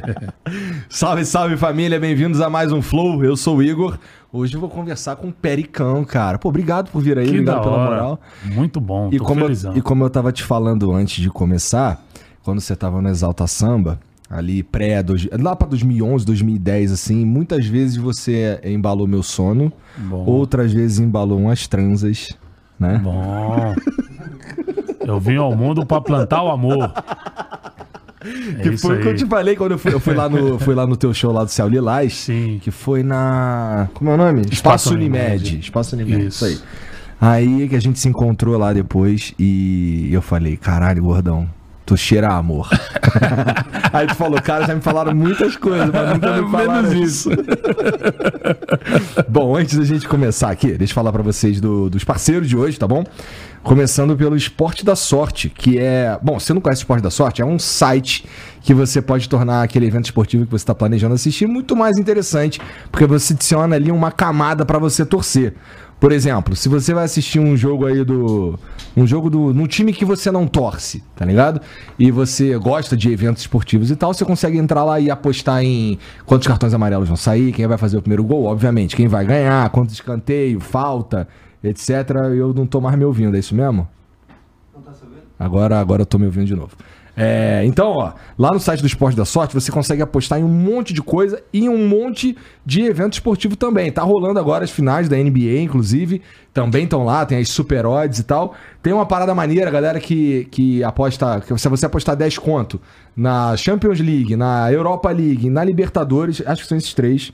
salve, salve família, bem-vindos a mais um Flow. Eu sou o Igor. Hoje eu vou conversar com o Pericão, cara. Pô, obrigado por vir aí, Que obrigado pela moral. Muito bom, E como, eu, felizão. e como eu tava te falando antes de começar, quando você tava no Exalta Samba, ali pré, dois- lá pra 2011, 2010, assim, muitas vezes você embalou meu sono, Bom. outras vezes embalou umas transas, né? Bom. Eu vim ao mundo pra plantar o amor. É Que foi o que eu te falei quando eu fui, eu fui lá, no, fui lá no teu show lá do Céu Lilás. Sim. Que foi na. Como é o nome? Espaço, Espaço Unimed. Unimed. Espaço Unimed. Isso. Isso. aí. Aí que a gente se encontrou lá depois e eu falei: caralho, gordão. Tu cheira a amor. aí tu falou, cara, já me falaram muitas coisas, mas nunca me falaram Menos isso. Bom, antes da gente começar aqui, deixa eu falar pra vocês do- dos parceiros de hoje, tá bom? Começando pelo Esporte da Sorte, que é. Bom, se você não conhece o Esporte da Sorte, é um site que você pode tornar aquele evento esportivo que você está planejando assistir muito mais interessante, porque você adiciona ali uma camada pra você torcer. Por exemplo, se você vai assistir um jogo aí do. Um jogo do. num time que você não torce, tá ligado? E você gosta de eventos esportivos e tal, você consegue entrar lá e apostar em quantos cartões amarelos vão sair, quem vai fazer o primeiro gol, obviamente, quem vai ganhar, quanto escanteio, falta, etc. Eu não tô mais me ouvindo, é isso mesmo? Agora, agora eu tô me ouvindo de novo. É, então, ó, lá no site do Esporte da Sorte você consegue apostar em um monte de coisa e um monte de evento esportivo também. Tá rolando agora as finais da NBA, inclusive. Também estão lá, tem as super odds e tal. Tem uma parada maneira, galera, que, que aposta. Que se você apostar 10 conto na Champions League, na Europa League, na Libertadores, acho que são esses três.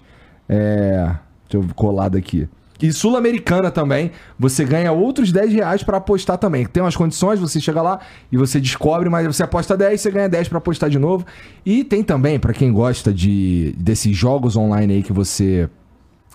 É. Deixa eu colar daqui. E Sul-Americana também, você ganha outros 10 reais pra apostar também. Tem umas condições, você chega lá e você descobre, mas você aposta 10, você ganha 10 pra apostar de novo. E tem também, pra quem gosta de desses jogos online aí que você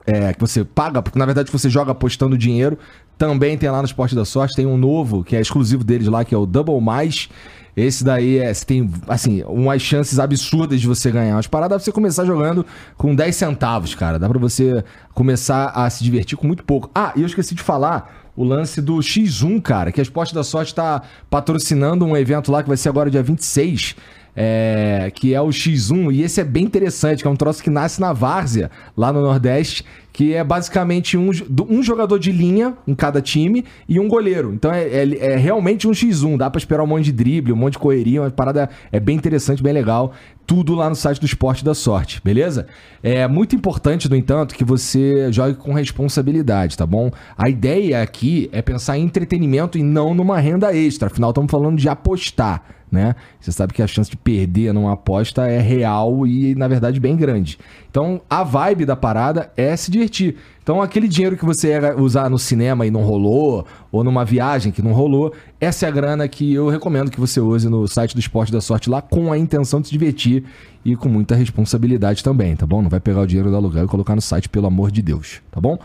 é, que você paga, porque na verdade você joga apostando dinheiro. Também tem lá no Esporte da Sorte, tem um novo que é exclusivo deles lá, que é o Double Mais. Esse daí é, você tem, assim, umas chances absurdas de você ganhar umas paradas. Dá pra você começar jogando com 10 centavos, cara. Dá pra você começar a se divertir com muito pouco. Ah, e eu esqueci de falar o lance do X1, cara, que a Esporte da Sorte tá patrocinando um evento lá que vai ser agora dia 26. É, que é o X1, e esse é bem interessante, que é um troço que nasce na Várzea, lá no Nordeste, que é basicamente um, um jogador de linha em cada time e um goleiro. Então é, é- é realmente um X1, dá pra esperar um monte de drible, um monte de correria, uma parada é bem interessante, bem legal. Tudo lá no site do Esporte da Sorte, beleza? É muito importante, no entanto, que você jogue com responsabilidade, tá bom? A ideia aqui é pensar em entretenimento e não numa renda extra. Afinal, estamos falando de apostar né? Você sabe que a chance de perder numa aposta é real e, na verdade, bem grande. Então, a vibe da parada é se divertir. Então, aquele dinheiro que você ia usar no cinema e não rolou, ou numa viagem que não rolou, essa é a grana que eu recomendo que você use no site do Esporte da Sorte lá com a intenção de se divertir e com muita responsabilidade também, tá bom? Não vai pegar o dinheiro do aluguel e colocar no site, pelo amor de Deus, tá bom?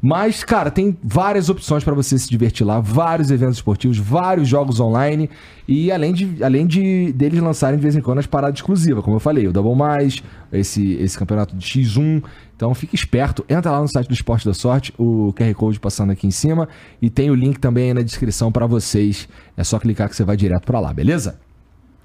Mas, cara, tem várias opções para você se divertir lá, vários eventos esportivos, vários jogos online e além de, além de deles lançarem de vez em quando as paradas exclusivas, como eu falei, o Double Mais, esse, esse campeonato de X1. Então fique esperto, entra lá no site do Esporte da Sorte, o QR Code passando aqui em cima e tem o link também aí na descrição para vocês. É só clicar que você vai direto para lá, beleza?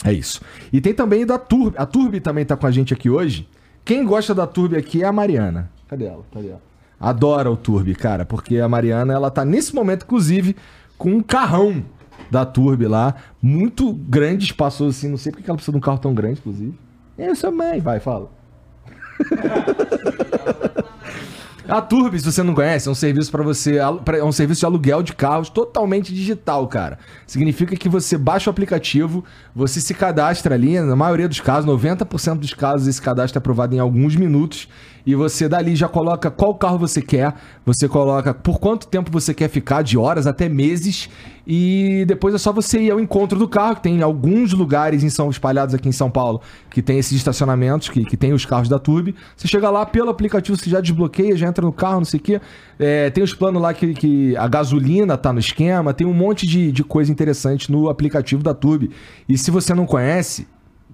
É isso. E tem também da Turb. A Turb também tá com a gente aqui hoje. Quem gosta da Turb aqui é a Mariana. Cadê ela? Cadê ela? Adora o Turb, cara, porque a Mariana, ela tá nesse momento, inclusive, com um carrão da Turb lá, muito grande, espaçoso assim. Não sei porque que ela precisa de um carro tão grande, inclusive. Eu sou mãe. Vai, fala. A Turb, se você não conhece, é um serviço para você, é um serviço de aluguel de carros totalmente digital, cara. Significa que você baixa o aplicativo, você se cadastra ali, na maioria dos casos, 90% dos casos esse cadastro é aprovado em alguns minutos e você dali já coloca qual carro você quer, você coloca por quanto tempo você quer ficar, de horas até meses, e depois é só você ir ao encontro do carro, que tem alguns lugares em São espalhados aqui em São Paulo que tem esses estacionamentos, que, que tem os carros da Turb. Você chega lá pelo aplicativo, você já desbloqueia, já entra no carro, não sei o quê. É, tem os planos lá que, que a gasolina tá no esquema, tem um monte de, de coisa interessante no aplicativo da Turb. E se você não conhece,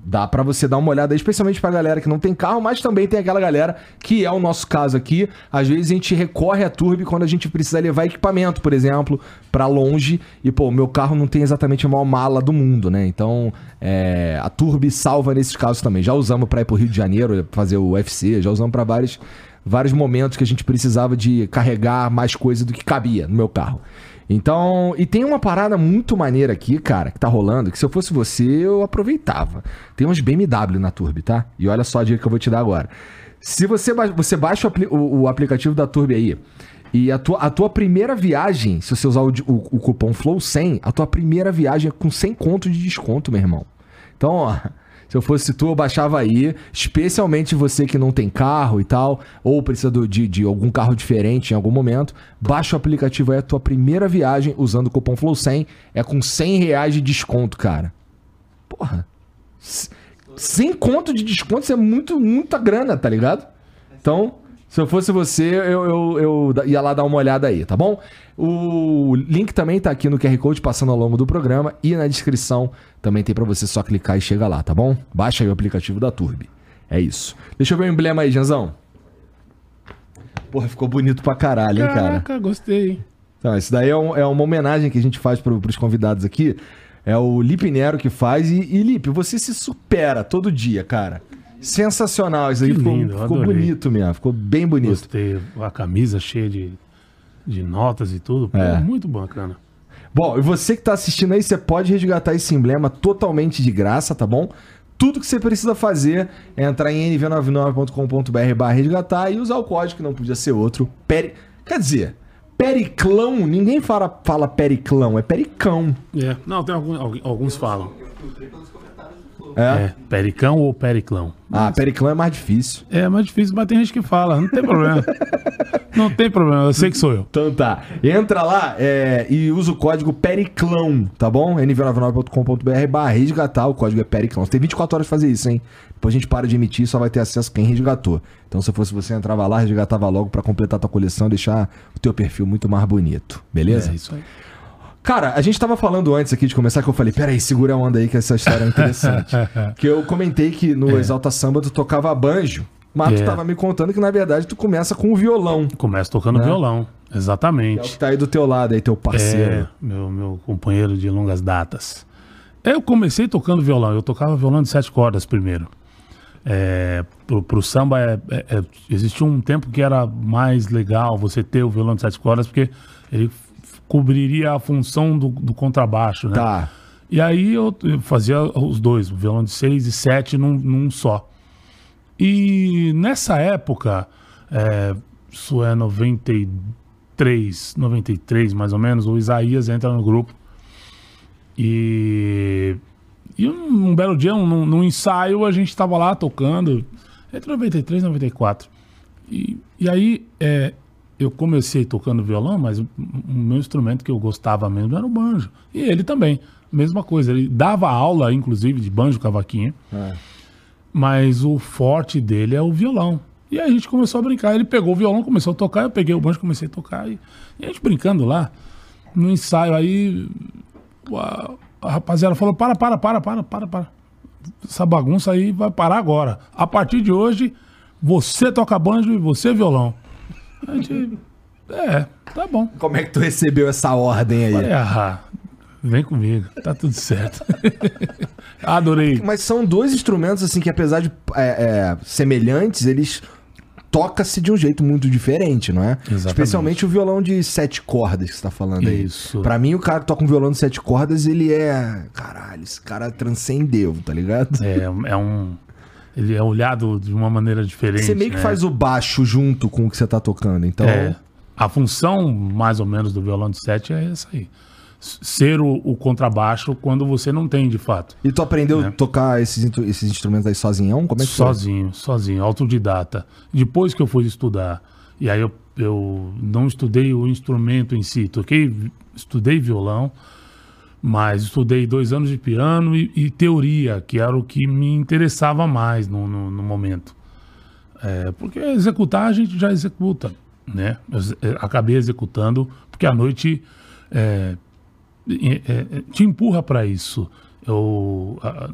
dá pra você dar uma olhada, especialmente pra galera que não tem carro, mas também tem aquela galera que é o nosso caso aqui. Às vezes a gente recorre à Turbo quando a gente precisa levar equipamento, por exemplo, pra longe. E, pô, meu carro não tem exatamente a maior mala do mundo, né? Então, é, a Turbo salva nesses casos também. Já usamos pra ir pro Rio de Janeiro, fazer o UFC, já usamos pra vários, vários momentos que a gente precisava de carregar mais coisa do que cabia no meu carro. Então, e tem uma parada muito maneira aqui, cara, que tá rolando, que se eu fosse você, eu aproveitava. Tem uns BMW na Turbo, tá? E olha só a dica que eu vou te dar agora. Se você, ba- você baixa o, o- o aplicativo da Turbo aí, e a tua, a tua primeira viagem, se você usar o, o cupom FLOW100, a tua primeira viagem é com 100 conto de desconto, meu irmão. Então, ó, se eu fosse tu, eu baixava aí, especialmente você que não tem carro e tal, ou precisa de, de algum carro diferente em algum momento, baixa o aplicativo aí, a tua primeira viagem usando o cupom FLOW100 é com 100 reais de desconto, cara. Porra. Sem conto de desconto, isso é muito, muita grana, tá ligado? Então, se eu fosse você, eu, eu, eu ia lá dar uma olhada aí, tá bom? O link também tá aqui no QR Code passando ao longo do programa e na descrição também tem pra você só clicar e chega lá, tá bom? Baixa aí o aplicativo da Turbi. É isso. Deixa eu ver o emblema aí, Janzão. Porra, ficou bonito pra caralho, hein, cara? Caraca, gostei? Então, isso daí é, um- é uma homenagem que a gente faz pro, pros convidados aqui. É o Lipe Nero que faz. E, e Lipe, você se supera todo dia, cara. Sensacional. Isso aí Que ficou, lindo, eu ficou bonito mesmo. Ficou bem bonito. Gostei. A camisa cheia de, de notas e tudo. Pô, É. muito bacana. Bom, e você que tá assistindo aí, você pode resgatar esse emblema totalmente de graça, tá bom? Tudo que você precisa fazer é entrar em nv99.com.br barra resgatar e usar o código que não podia ser outro. Peri... Quer dizer, periclão, ninguém fala, fala periclão, é pericão. É. Não, tem algum- alguns falam. É? É, pericão ou periclão. Ah, periclão é mais difícil. É mais difícil, mas tem gente que fala, não tem problema. não tem problema, eu sei que sou eu. Então tá. Entra lá é, e usa o código PERICLÃO, tá bom? nv99.com.br barra resgatar, o código é PERICLÃO. Você tem 24 horas pra fazer isso, hein? Depois a gente para de emitir e só vai ter acesso quem resgatou. Então se fosse você, entrava lá, resgatava logo pra completar tua coleção, deixar o teu perfil muito mais bonito, beleza? É isso aí. Cara, a gente tava falando antes aqui de começar que eu falei, peraí, segura a onda aí que essa história é interessante. que eu comentei que no Exalta Samba tu tocava banjo, mas tu É. tava me contando que na verdade tu começa com o violão. Começa tocando Né? violão, É o exatamente. que tá aí do teu lado aí, teu parceiro. É, meu, meu companheiro de longas datas. Eu comecei tocando violão, eu tocava violão de sete cordas primeiro. É, pro, pro samba é, é- é- existia um tempo que era mais legal você ter o violão de sete cordas, porque ele cobriria a função do, do contrabaixo, né? Tá. E aí eu, fazia os dois, o violão de seis e sete num, num só. E nessa época, é, isso é 93, 93 mais ou menos, o Isaías entra no grupo. E, e um, um belo dia, num, num ensaio, a gente estava lá tocando, entre 93 e 94. E, e aí é, eu comecei tocando violão, mas o, meu instrumento que eu gostava mesmo era o banjo. E ele também, mesma coisa. Ele dava aula, inclusive, de banjo cavaquinho, mas o forte dele é o violão. E aí a gente começou a brincar. Ele pegou o violão, começou a tocar, eu peguei o banjo, comecei a tocar. E, e a gente brincando lá, no ensaio, aí a, a rapaziada falou: para, para, para, para, para, para. Essa bagunça aí vai parar agora. A partir de hoje, você toca banjo e você violão. A gente. É, tá bom. Como é que tu recebeu essa ordem aí? Falei, ah, vem comigo, tá tudo certo. Adorei. Mas são dois instrumentos, assim, que apesar de é, é, semelhantes, eles toca-se de um jeito muito diferente, não é? Exatamente. Especialmente o violão de sete cordas que você tá falando aí. Isso. Pra mim, o cara que toca um violão de sete cordas, ele é... Caralho, esse cara transcendeu, tá ligado? É, é um. Ele é olhado de uma maneira diferente. Você meio que né? faz o baixo junto com o que você tá tocando, então... É, a função, mais ou menos, do violão de sete é essa aí. Ser o, o contrabaixo quando você não tem, de fato. E tu aprendeu a tocar esses, esses instrumentos aí sozinhão? Como é que foi? Sozinho, sozinho, autodidata. Depois que eu fui estudar, e aí eu, eu não estudei o instrumento em si, toquei, estudei violão, mas estudei dois anos de piano e, e teoria, que era o que me interessava mais no, no, no momento. É, porque executar a gente já executa, né? Eu eh, acabei executando porque a noite é, é, te empurra para isso. Eu a-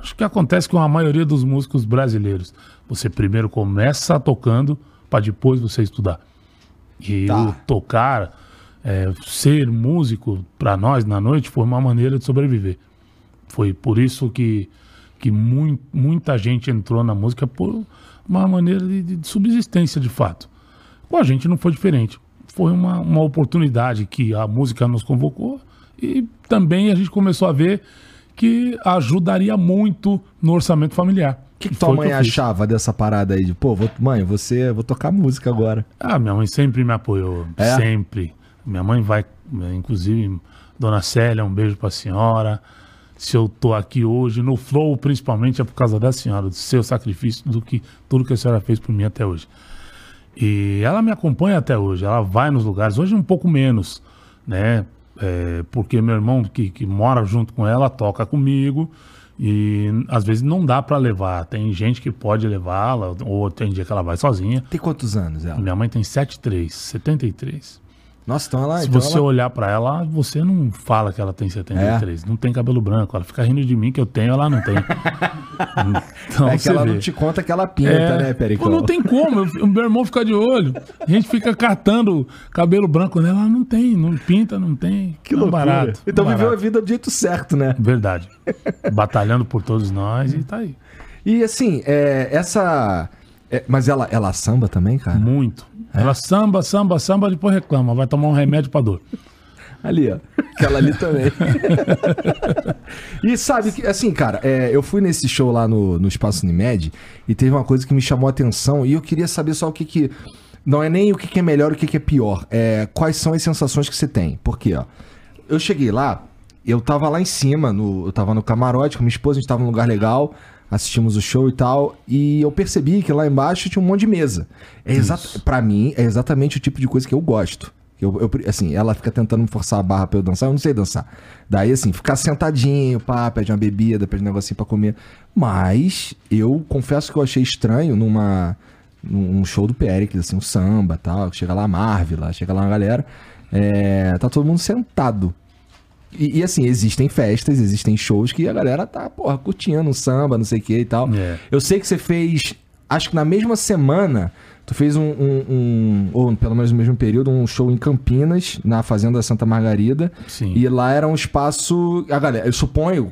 acho que acontece com a maioria dos músicos brasileiros. Você primeiro começa tocando para depois você estudar. E Tá. o tocar, é, ser músico, para nós na noite, foi uma maneira de sobreviver. Foi por isso que, que mui- muita gente entrou na música por uma maneira de, de subsistência, de fato. Com a gente não foi diferente. Foi uma, uma oportunidade que a música nos convocou e também a gente começou a ver que ajudaria muito no orçamento familiar. O que, que tua mãe fiz. achava dessa parada aí? De, pô, vou- mãe, você, vou tocar música agora. Ah, minha mãe sempre me apoiou. É? Sempre. Minha mãe vai, inclusive, Dona Célia, um beijo pra senhora. Se eu tô aqui hoje, no Flow, principalmente, é por causa da senhora, do seu sacrifício, do que tudo que a senhora fez por mim até hoje. E ela me acompanha até hoje, ela vai nos lugares, hoje um pouco menos, né? É, porque meu irmão que, que mora junto com ela toca comigo e às vezes não dá pra levar. Tem gente que pode levá-la, ou tem dia que ela vai sozinha. Tem quantos anos ela? Minha mãe tem 73, 73. Nossa, então ela. Se então você ela- olhar pra ela, você não fala que ela tem 73. Não tem cabelo branco. Ela fica rindo de mim que eu tenho, ela não tem. então, É que ela vê. não te conta que ela pinta, É, né, Pericão? pô, não tem como. eu- O meu irmão fica de olho. A gente fica catando cabelo branco nela. Ela não tem. Não pinta, não tem. Que Não loucura. barato. Então não viveu a barato. vida do jeito certo, né? Verdade. Batalhando por todos nós e tá aí. E assim, é, essa. é, mas ela, ela samba também, cara? Muito. É? Ela samba, samba, samba, depois reclama. Vai tomar um remédio pra dor. Ali, ó. Aquela ali também. e sabe que, assim, cara, é, eu fui nesse show lá no, no Espaço Unimed e teve uma coisa que me chamou a atenção e eu queria saber só o que que. Não é nem o que que é melhor e o que que é pior. É quais são as sensações que você tem. Porque, ó, eu cheguei lá, eu tava lá em cima, no, eu tava no camarote com minha esposa, a gente tava num lugar legal, assistimos o show e tal, e eu percebi que lá embaixo tinha um monte de mesa. É exato, para mim, é exatamente o tipo de coisa que eu gosto. Eu, eu- assim, ela fica tentando me forçar a barra pra eu dançar, eu não sei dançar. Daí, assim, ficar sentadinho, pá, pede uma bebida, pede um negocinho pra comer. Mas eu confesso que eu achei estranho numa num show do Pericles, assim, um samba tal. Chega lá a Marvel, lá, chega lá uma galera. é, tá todo mundo sentado. E, e, assim, existem festas, existem shows que a galera tá, porra, curtindo um samba, não sei o que e tal. É. Eu sei que você fez, acho que na mesma semana, tu fez um, um- um- ou pelo menos no mesmo período, um show em Campinas, na Fazenda Santa Margarida. Sim. E lá era um espaço. A galera, eu suponho,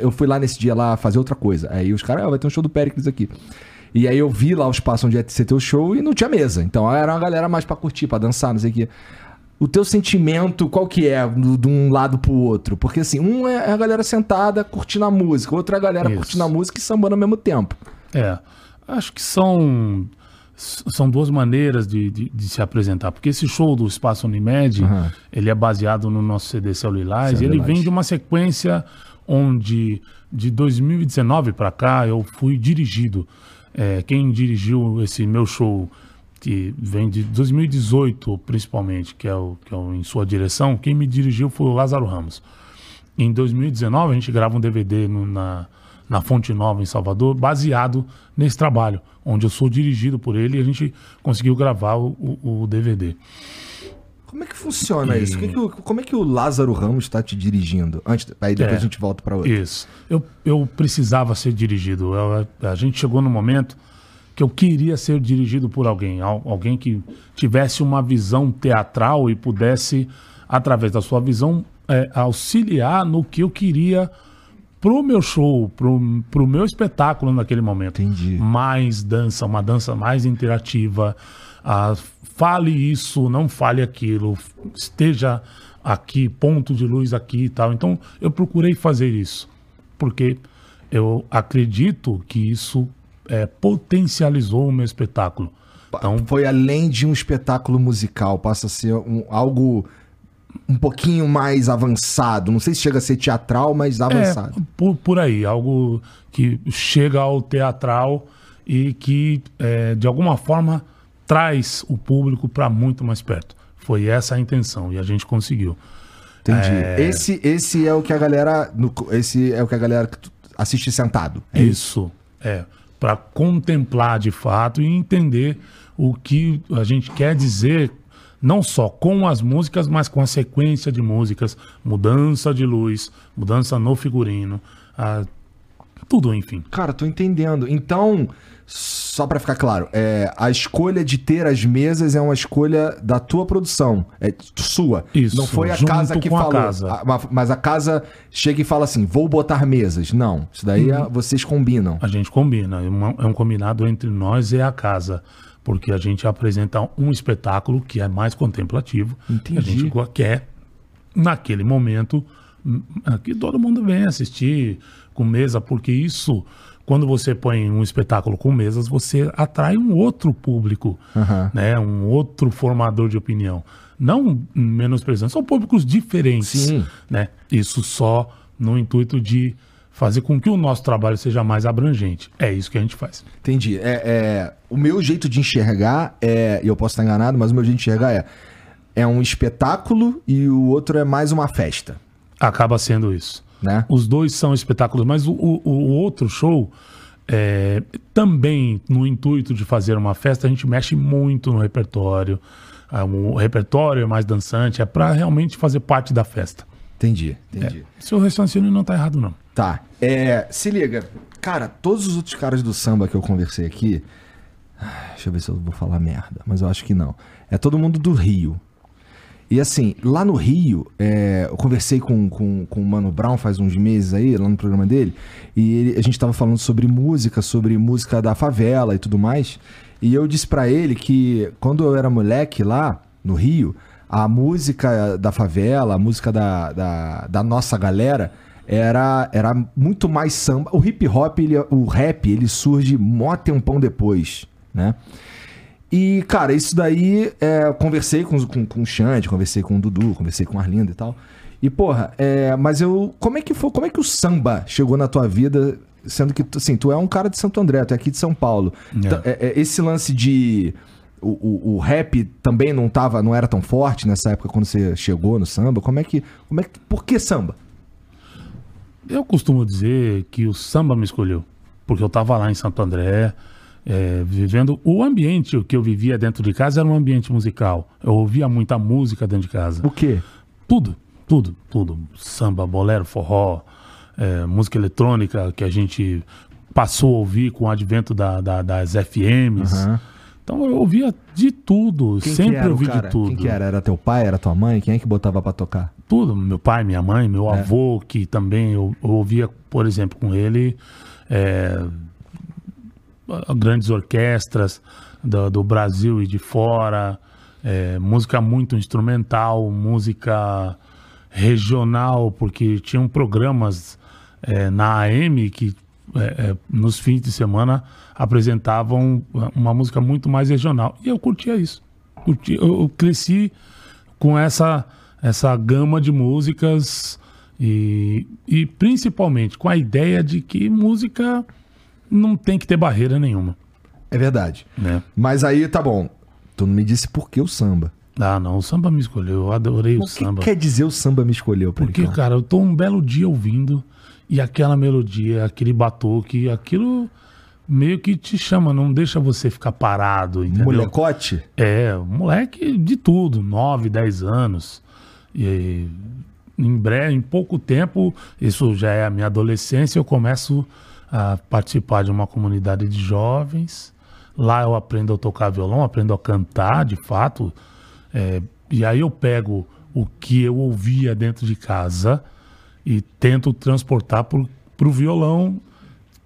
eu, fui lá nesse dia lá fazer outra coisa. Aí os caras, ah, vai ter um show do Pericles aqui. E aí eu vi lá o espaço onde ia ser teu show e não tinha mesa. Então era uma galera mais pra curtir, pra dançar, não sei o quê. O teu sentimento, qual que é, do- de um lado pro outro? Porque assim, um é a galera sentada curtindo a música, outro é a galera Isso. curtindo a música e sambando ao mesmo tempo. É, acho que são, são duas maneiras de, de, de se apresentar, porque esse show do Espaço Unimed, Aham. ele é baseado no nosso CD e ele vem de uma sequência onde, de 2019 para cá, eu fui dirigido. É, quem dirigiu esse meu show, que vem de 2018 principalmente, que é, o, que é o em sua direção, quem me dirigiu foi o Lázaro Ramos. Em 2019, a gente grava um DVD no- na, na Fonte Nova, em Salvador, baseado nesse trabalho, onde eu sou dirigido por ele e a gente conseguiu gravar o, o- o DVD. Como é que funciona E- isso? Que que o- como é que o Lázaro Ramos está te dirigindo? Antes, aí depois É. a gente volta pra outra. Isso. Eu, eu precisava ser dirigido. Eu- a gente chegou no momento que eu queria ser dirigido por alguém. al- Alguém que tivesse uma visão teatral e pudesse, através da sua visão, é, auxiliar no que eu queria pro meu show, pro, pro meu espetáculo naquele momento. Entendi. Mais dança, uma dança mais interativa. Ah, fale isso, não fale aquilo. Esteja aqui, ponto de luz aqui e tal. Então, eu procurei fazer isso. Porque eu acredito que isso é, potencializou o meu espetáculo. Então, Foi além de um espetáculo musical, passa a ser um- algo um pouquinho mais avançado. Não sei se chega a ser teatral, mas avançado. É, por, por aí, algo que chega ao teatral e que, é, de alguma forma, traz o público para muito mais perto. Foi essa a intenção e a gente conseguiu. Entendi. É. Esse, esse é o que a galera. esse é o que a galera assiste sentado. É Isso, é. Para contemplar de fato e entender o que a gente quer dizer Não só com as músicas, mas com a sequência de músicas, mudança de luz, mudança no figurino, a- tudo, enfim. Cara, tô entendendo. Então, só pra ficar claro, é, a escolha de ter as mesas é uma escolha da tua produção, é sua. Isso, Não foi a casa que com a falou. casa. A- ma- mas a casa chega e fala assim: vou botar mesas. Não, isso daí Uhum. é- vocês combinam. A gente combina, é uma- é um combinado entre nós e a casa. Porque a gente apresenta um espetáculo que é mais contemplativo. Entendi. A gente quer, naquele momento, hum, que todo mundo venha assistir com mesa, porque isso, quando você põe um espetáculo com mesas, você atrai um outro público, Aham. né? um outro formador de opinião. Não menosprezando, são públicos diferentes. Sim. Né? Isso só no intuito de fazer com que o nosso trabalho seja mais abrangente. É isso que a gente faz. Entendi. É, é, o meu jeito de enxergar é. E eu posso estar enganado, mas o meu jeito de enxergar é. É um espetáculo e o outro é mais uma festa, Acaba sendo isso. Né? Os dois são espetáculos, mas o, o- o outro show, é, também no intuito de fazer uma festa, a gente mexe muito no repertório. Ah, O repertório é mais dançante, é para realmente fazer parte da festa. Entendi, entendi. Seu raciocínio não tá errado, não. Tá. É, se liga. Cara, todos os outros caras do samba que eu conversei aqui. Deixa eu ver se eu vou falar merda, mas eu acho que não. É todo mundo do Rio. E assim, lá no Rio, é, eu conversei com, com, com o Mano Brown faz uns meses aí, lá no programa dele, e ele- a gente tava falando sobre música, sobre música da favela e tudo mais. E eu disse pra ele que quando eu era moleque lá no Rio, a música da favela, a música da, da, da nossa galera, era, era muito mais samba. O hip hop, ele, o rap, ele surge mó tempão depois, né? E, cara, isso daí, é, conversei com, com, com o Xande, conversei com o Dudu, conversei com o Arlindo e tal. E, porra, é, mas eu. Como é que foi? Como é que o samba chegou na tua vida? Sendo que, tu- assim, tu é um cara de Santo André, tu é aqui de São Paulo. Então, é, é, esse lance de. O, o, o rap também não tava, não era tão forte nessa época quando você chegou no samba. Como é que. Como é que por que samba? Eu costumo dizer que o samba me escolheu, porque eu estava lá em Santo André, é, vivendo. O ambiente que eu vivia dentro de casa era um ambiente musical. Eu ouvia muita música dentro de casa. O quê? Tudo, tudo, tudo. Samba, bolero, forró, é, música eletrônica que a gente passou a ouvir com o advento da- da- das FMs. Aham. Então eu ouvia de tudo, Quem que sempre ouvi de tudo. Quem que era? Era teu pai? Era tua mãe? Quem é que botava pra tocar? Tudo, meu pai, minha mãe, meu É. avô, que também eu, eu ouvia, por exemplo, com ele, é, grandes orquestras do, do Brasil e de fora, é, música muito instrumental, música regional, porque tinham programas é, na AM que é, é, nos fins de semana apresentavam uma música muito mais regional. E eu curtia isso. Curti- eu, eu cresci com essa, essa gama de músicas e, e principalmente com a ideia de que música não tem que ter barreira nenhuma. É verdade. Né? Mas aí, tá bom. Tu não me disse por que o samba. Ah, não, o samba me escolheu, eu adorei o, O que samba. quer dizer o samba me escolheu, Porque, Pericão? cara, eu tô um belo dia ouvindo e aquela melodia, aquele batuque, aquilo meio que te chama, não deixa você ficar parado, entendeu? Molecote? É, moleque de tudo, 9, 10 anos. E em breve, em pouco tempo, isso já é a minha adolescência, eu começo a participar de uma comunidade de jovens. Lá eu aprendo a tocar violão, aprendo a cantar, de fato. É, e aí eu pego o que eu ouvia dentro de casa e tento transportar para o violão,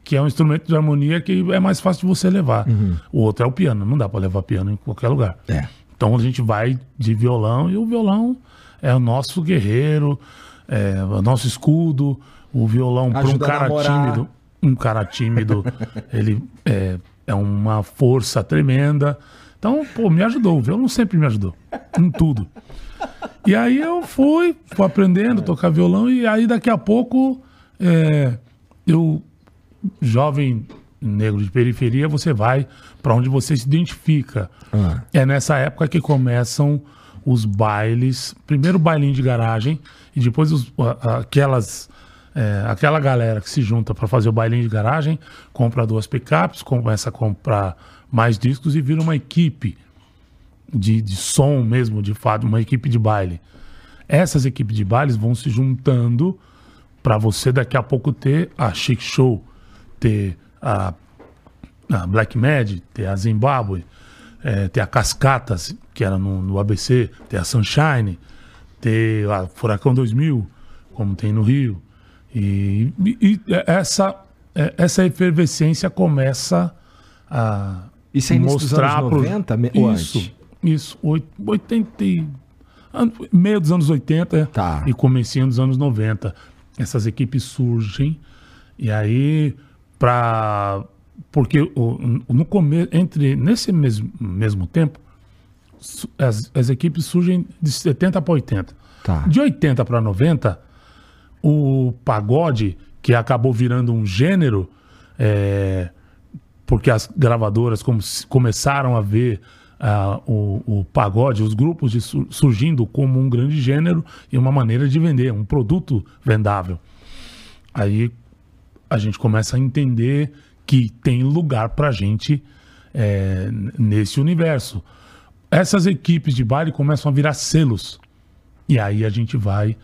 que é um instrumento de harmonia que é mais fácil de você levar. O outro é o piano, não dá para levar piano em qualquer lugar. É. Então a gente vai de violão e o violão é o nosso guerreiro, é o nosso escudo. O violão para um cara tímido, um cara tímido, ele é, é uma força tremenda. Então, pô, me ajudou. O violão sempre me ajudou. Em tudo. E aí eu fui, fui aprendendo a tocar violão e aí daqui a pouco é, eu, jovem negro de periferia, você vai para onde você se identifica. Ah. É nessa época que começam os bailes, primeiro bailinho de garagem e depois os- aquelas é, aquela galera que se junta para fazer o bailinho de garagem, compra duas picapes, começa a comprar mais discos e vira uma equipe de, de som mesmo, de fato, uma equipe de baile. Essas equipes de bailes vão se juntando para você daqui a pouco ter a Chic Show, ter a, a Black Mad, ter a Zimbabwe, é, ter a Cascatas, que era no, no, ABC, ter a Sunshine, ter a Furacão 2000, como tem no Rio. E, e, essa, é, essa efervescência começa a isso é mostrar dos anos 90 pro... ou isso, antes? Isso, 80 meio dos anos 80 tá. e comecinho dos anos 90. Essas equipes surgem e aí para porque no começo entre nesse mesmo, mesmo tempo as, as equipes surgem de 70 para 80. Tá. De 80 para 90, o pagode, que acabou virando um gênero, é, porque as gravadoras começaram a ver uh, o, o, pagode, os grupos surgindo como um grande gênero e uma maneira de vender, um produto vendável. Aí a gente começa a entender que tem lugar para a gente é, nesse universo. Essas equipes de baile começam a virar selos. E aí a gente vai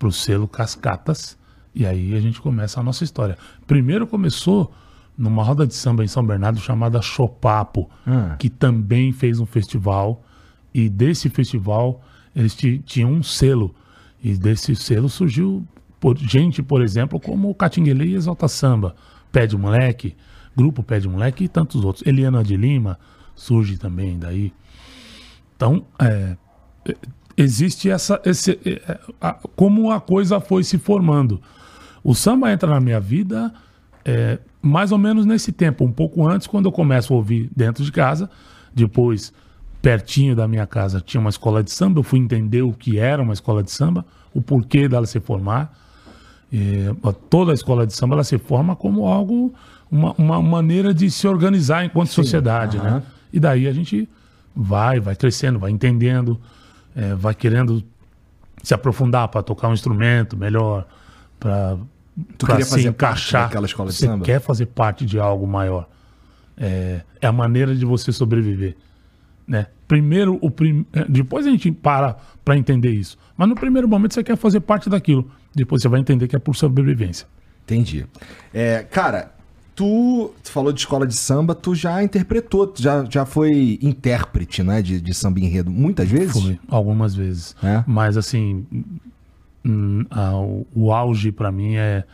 para o selo Cascatas e aí a gente começa a nossa história. Primeiro começou numa roda de samba em São Bernardo chamada Chopapo, ah. que também fez um festival. E desse festival eles tinham um selo. E desse selo surgiu por, gente, por exemplo, como Catinguele e Exalta Samba, Pé de Moleque, Grupo Pé de Moleque e tantos outros. Eliana de Lima surge também daí. Então, é, é existe essa. Esse, é, a, como a coisa foi se formando. O samba entra na minha vida é, mais ou menos nesse tempo, um pouco antes, quando eu começo a ouvir dentro de casa. Depois, pertinho da minha casa, tinha uma escola de samba. Eu fui entender o que era uma escola de samba, o porquê dela se formar. E, toda a escola de samba ela se forma como algo, uma, uma maneira de se organizar enquanto Sim, sociedade, uh -huh. né? E daí a gente vai, vai crescendo, vai entendendo, é, vai querendo se aprofundar para tocar um instrumento melhor, para se encaixar. Daquela escola de você samba? quer fazer parte de algo maior. É, é a maneira de você sobreviver. Né? Primeiro, o prim... É, depois a gente para para entender isso. Mas no primeiro momento você quer fazer parte daquilo. Depois você vai entender que é por sobrevivência. Entendi. É, cara, tu, tu, falou de escola de samba, tu já interpretou, tu já, já foi intérprete, né, de, de samba enredo muitas vezes? Foi, algumas vezes. É? Mas assim, o auge para mim é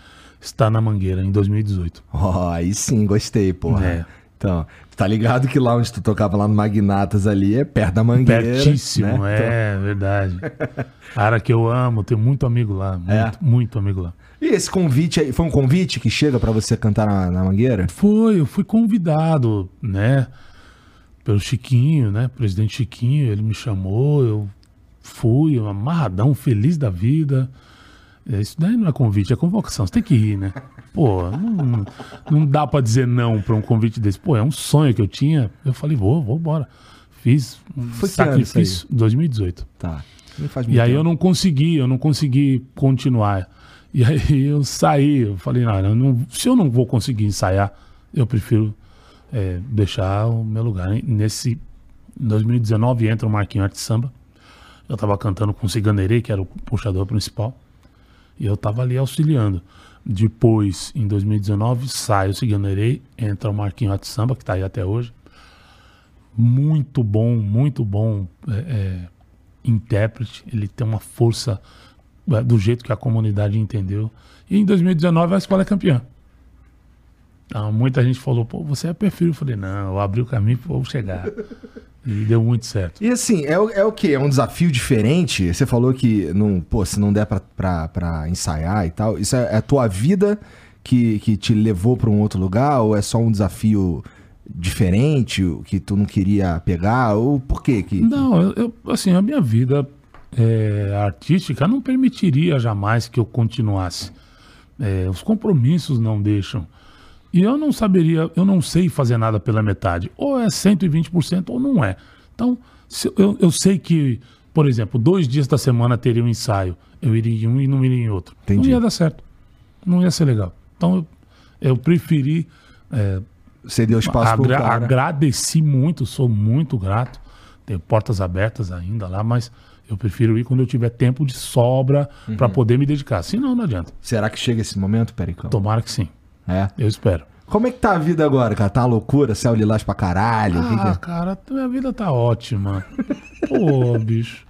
estar na Mangueira em 2018. Oh, aí sim, gostei, porra. É. Então, tá ligado que lá onde tu tocava lá no Magnatas ali é perto da Mangueira. Pertíssimo, né? é então... verdade. Área que eu amo, tenho muito amigo lá, muito, é. muito amigo lá. E esse convite aí, foi um convite que chega para você cantar na, na, Mangueira? Foi, eu fui convidado, né, pelo Chiquinho, né, presidente Chiquinho, ele me chamou, eu Fui, amarradão, feliz da vida. É, isso daí não é convite, é convocação. Você tem que ir, né? Pô, não, não dá para dizer não para um convite desse. Pô, é um sonho que eu tinha. Eu falei, vou, vou embora. Fiz um Foi sacrifício. 2018. Tá. E aí tempo. eu não consegui, eu não consegui continuar. E aí eu saí, eu falei, não, não se eu não vou conseguir ensaiar, eu prefiro é, deixar o meu lugar. Nesse em 2019 entra o Marquinhos Arte Samba. Eu estava cantando com o Ciganerê, que era o puxador principal, e eu estava ali auxiliando. Depois, em 2019, sai o Ciganerê, entra o Marquinho Hot Samba, que está aí até hoje. Muito bom, muito bom é, é, intérprete. Ele tem uma força do jeito que a comunidade entendeu. E em 2019 a escola é campeã. Então, muita gente falou, pô, você é perfil. Eu falei, não, eu abri o caminho para chegar. E deu muito certo. E assim, é, é o que? É um desafio diferente? Você falou que, não, pô, se não der para ensaiar e tal, isso é, é, a tua vida que, que te levou para um outro lugar? Ou é só um desafio diferente que tu não queria pegar? Ou por quê? Que, não, eu, eu assim, a minha vida é, artística não permitiria jamais que eu continuasse. É, os compromissos não deixam. E eu não saberia, eu não sei fazer nada pela metade. Ou é 120% ou não é. Então, eu, eu sei que, por exemplo, dois dias da semana teria um ensaio. Eu iria em um e não iria em outro. Entendi. Não ia dar certo. Não ia ser legal. Então, eu, eu preferi. É, o espaço agra Agradeci muito, sou muito grato. Tenho portas abertas ainda lá, mas eu prefiro ir quando eu tiver tempo de sobra para poder me dedicar. Senão, não adianta. Será que chega esse momento, Pericão? Tomara que sim. É. Eu espero. Como é que tá a vida agora, cara? Tá uma loucura? Céu lilás pra caralho? O que que Ah, é? cara, minha vida tá ótima. Pô, bicho.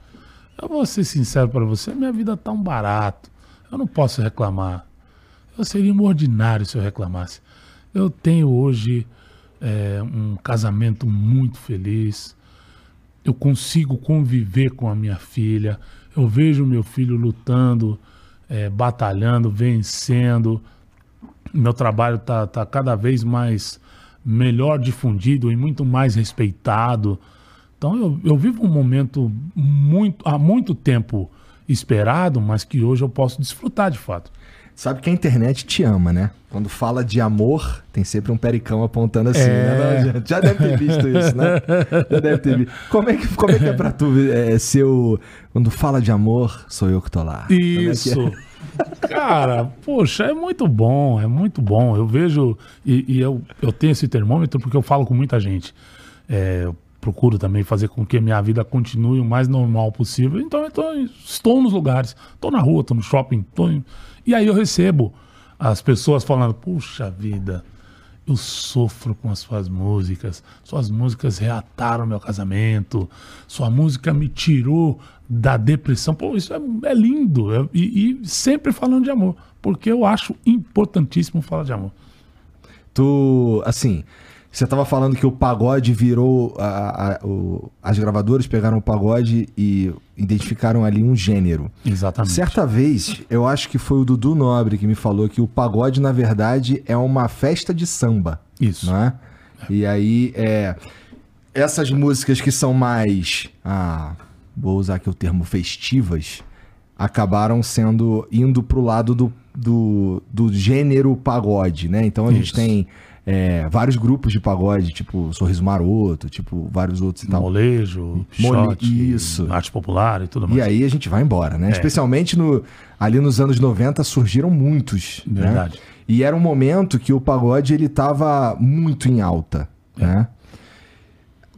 Eu vou ser sincero pra você, minha vida tá um barato. Eu não posso reclamar. Eu seria um ordinário se eu reclamasse. Eu tenho hoje é, um casamento muito feliz. Eu consigo conviver com a minha filha. Eu vejo meu filho lutando, é, batalhando, vencendo meu trabalho está tá cada vez mais melhor difundido e muito mais respeitado. Então eu, eu vivo um momento muito há muito tempo esperado, mas que hoje eu posso desfrutar de fato. Sabe que a internet te ama, né? Quando fala de amor, tem sempre um pericão apontando assim, É. né? Não? Já deve ter visto isso, né? Já deve ter visto. Como é que, como é, que é pra tu é, ser o... Quando fala de amor, sou eu que tô lá. É é? Isso. Cara, poxa, é muito bom, é muito bom. Eu vejo, e, e eu, eu tenho esse termômetro porque eu falo com muita gente. É, eu procuro também fazer com que a minha vida continue o mais normal possível. Então, eu tô- estou nos lugares, estou na rua, estou no shopping, tô em- e aí eu recebo as pessoas falando: puxa vida, eu sofro com as suas músicas. Suas músicas reataram meu casamento. Sua música me tirou da depressão. Pô, isso é, é lindo. É- e, e sempre falando de amor. Porque eu acho importantíssimo falar de amor. Tu, assim, você tava falando que o pagode virou. a- a- o- as gravadoras pegaram o pagode e identificaram ali um gênero. Exatamente. Certa vez, eu acho que foi o Dudu Nobre que me falou que o pagode, na verdade, é uma festa de samba. Isso. Não é? E aí, é, essas músicas que são mais. Ah, vou usar aqui o termo festivas, acabaram sendo. indo pro lado do, do, do gênero pagode, né? Então a gente Isso. tem. É, vários grupos de pagode, tipo Sorriso Maroto, tipo vários outros e tal. Molejo, Mole- isso. arte popular e tudo mais. E aí a gente vai embora, É. né? Especialmente no, ali nos anos 90 surgiram muitos. né? Verdade. E era um momento que o pagode ele tava muito em alta, É. né?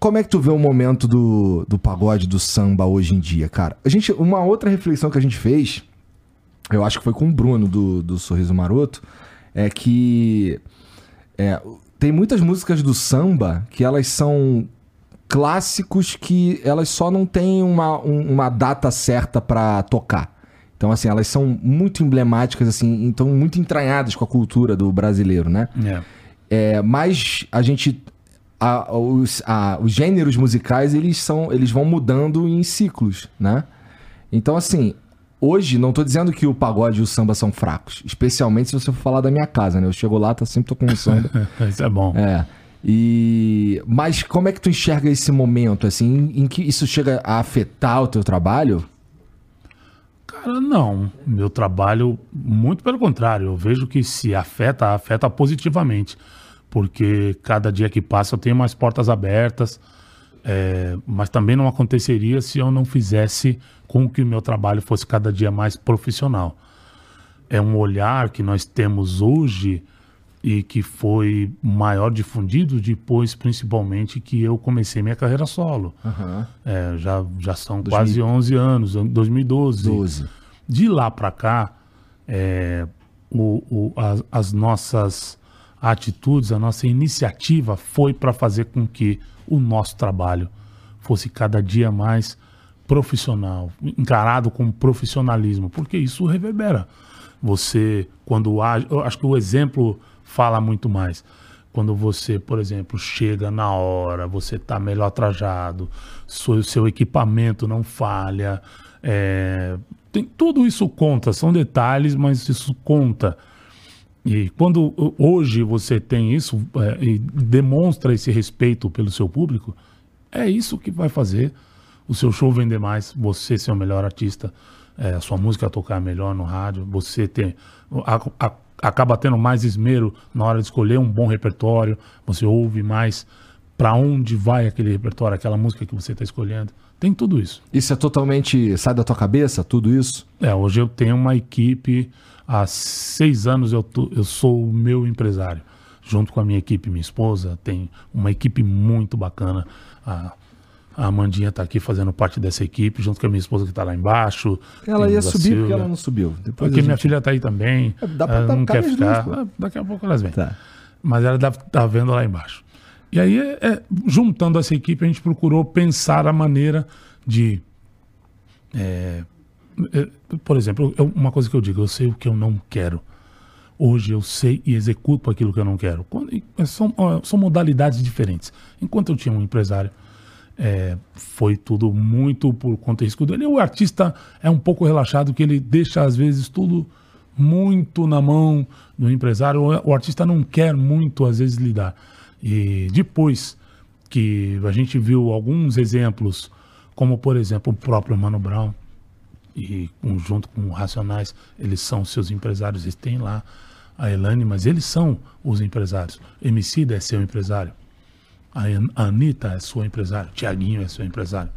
Como é que tu vê o momento do, do pagode, do samba hoje em dia, cara? A gente, uma outra reflexão que a gente fez, eu acho que foi com o Bruno do, do Sorriso Maroto, é que é, tem muitas músicas do samba que elas são clássicos que elas só não têm uma, um- uma data certa pra tocar. Então, assim, elas são muito emblemáticas, assim, então muito entranhadas com a cultura do brasileiro, né? É. É, mas a gente. a- os, a- os gêneros musicais, eles são. Eles vão mudando em ciclos, né? Então, assim, hoje, não tô dizendo que o pagode e o samba são fracos. Especialmente se você for falar da minha casa, né? Eu chego lá, tá sempre tocando samba. Isso é bom. É. E mas como é que tu enxerga esse momento assim em que isso chega a afetar o teu trabalho? Cara, não. Meu trabalho, muito pelo contrário, eu vejo que se afeta, afeta positivamente. Porque cada dia que passa eu tenho mais portas abertas. É, mas também não aconteceria se eu não fizesse com que o meu trabalho fosse cada dia mais profissional. É um olhar que nós temos hoje e que foi maior difundido depois, principalmente, que eu comecei minha carreira solo. É, já, já são quase 11 anos, 2012. 12. De lá para cá, é, o- o- as, as nossas atitudes, a nossa iniciativa foi para fazer com que o nosso trabalho fosse cada dia mais profissional, encarado com profissionalismo, porque isso reverbera. Você, quando age, eu acho que o exemplo fala muito mais. Quando você, por exemplo, chega na hora, você está melhor trajado, seu, seu equipamento não falha, é, tem, tudo isso conta, são detalhes, mas isso conta. E quando uh, hoje você tem isso é, e demonstra esse respeito pelo seu público, é isso que vai fazer o seu show vender mais, você ser o melhor artista, é, a sua música tocar melhor no rádio, você ter, a- a- acaba tendo mais esmero na hora de escolher um bom repertório, você ouve mais para onde vai aquele repertório, aquela música que você está escolhendo. Tem tudo isso. Isso é totalmente sai da tua cabeça, tudo isso? É, hoje eu tenho uma equipe, há seis anos eu, tô- eu sou o meu empresário. Junto com a minha equipe, minha esposa, tem uma equipe muito bacana. A, A Amandinha tá aqui fazendo parte dessa equipe, junto com a minha esposa que tá lá embaixo. Ela ia subir porque Silvia. ela não subiu. Depois Porque a minha gente- filha tá aí também. É, dá pra ela não quer ficar. Ah, Daqui a pouco elas vêm. Tá. Mas ela deve tá vendo lá embaixo. E aí, é- é, juntando essa equipe, a gente procurou pensar a maneira de. é, é, por exemplo, eu- uma coisa que eu digo, eu sei o que eu não quero. Hoje eu sei e executo aquilo que eu não quero. Quando- é, são, são modalidades diferentes. Enquanto eu tinha um empresário, é, foi tudo muito por conta e risco dele. O artista é um pouco relaxado, que ele deixa às vezes tudo muito na mão do empresário. O, o artista não quer muito às vezes lidar. E depois que a gente viu alguns exemplos, como por exemplo o próprio Mano Brown, e junto com o Racionais, eles são seus empresários, eles têm lá a Elane, mas eles são os empresários. Emicida é seu empresário. A An- a Anitta é sua empresária, Tiaguinho é seu empresário.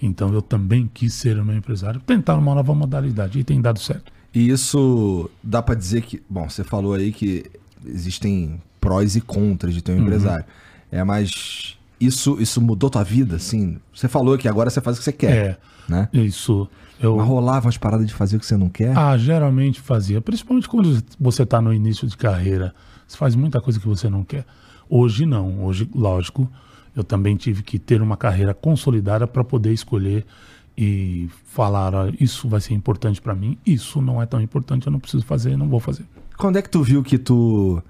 Então eu também quis ser o meu empresário, tentar uma nova modalidade e tem dado certo. E isso dá pra dizer que. Bom, você falou aí que existem prós e contras de ter Uhum. um empresário. É, mas isso, isso mudou tua vida, assim? Você falou que agora você faz o que você quer, É, né? isso. Eu, Mas rolava umas paradas de fazer o que você não quer? Ah, geralmente fazia. Principalmente quando você está no início de carreira. Você faz muita coisa que você não quer. Hoje não. Hoje, lógico, eu também tive que ter uma carreira consolidada para poder escolher e falar: "Ah, isso vai ser importante para mim, isso não é tão importante, eu não preciso fazer, não vou fazer. Quando é que tu viu que tu.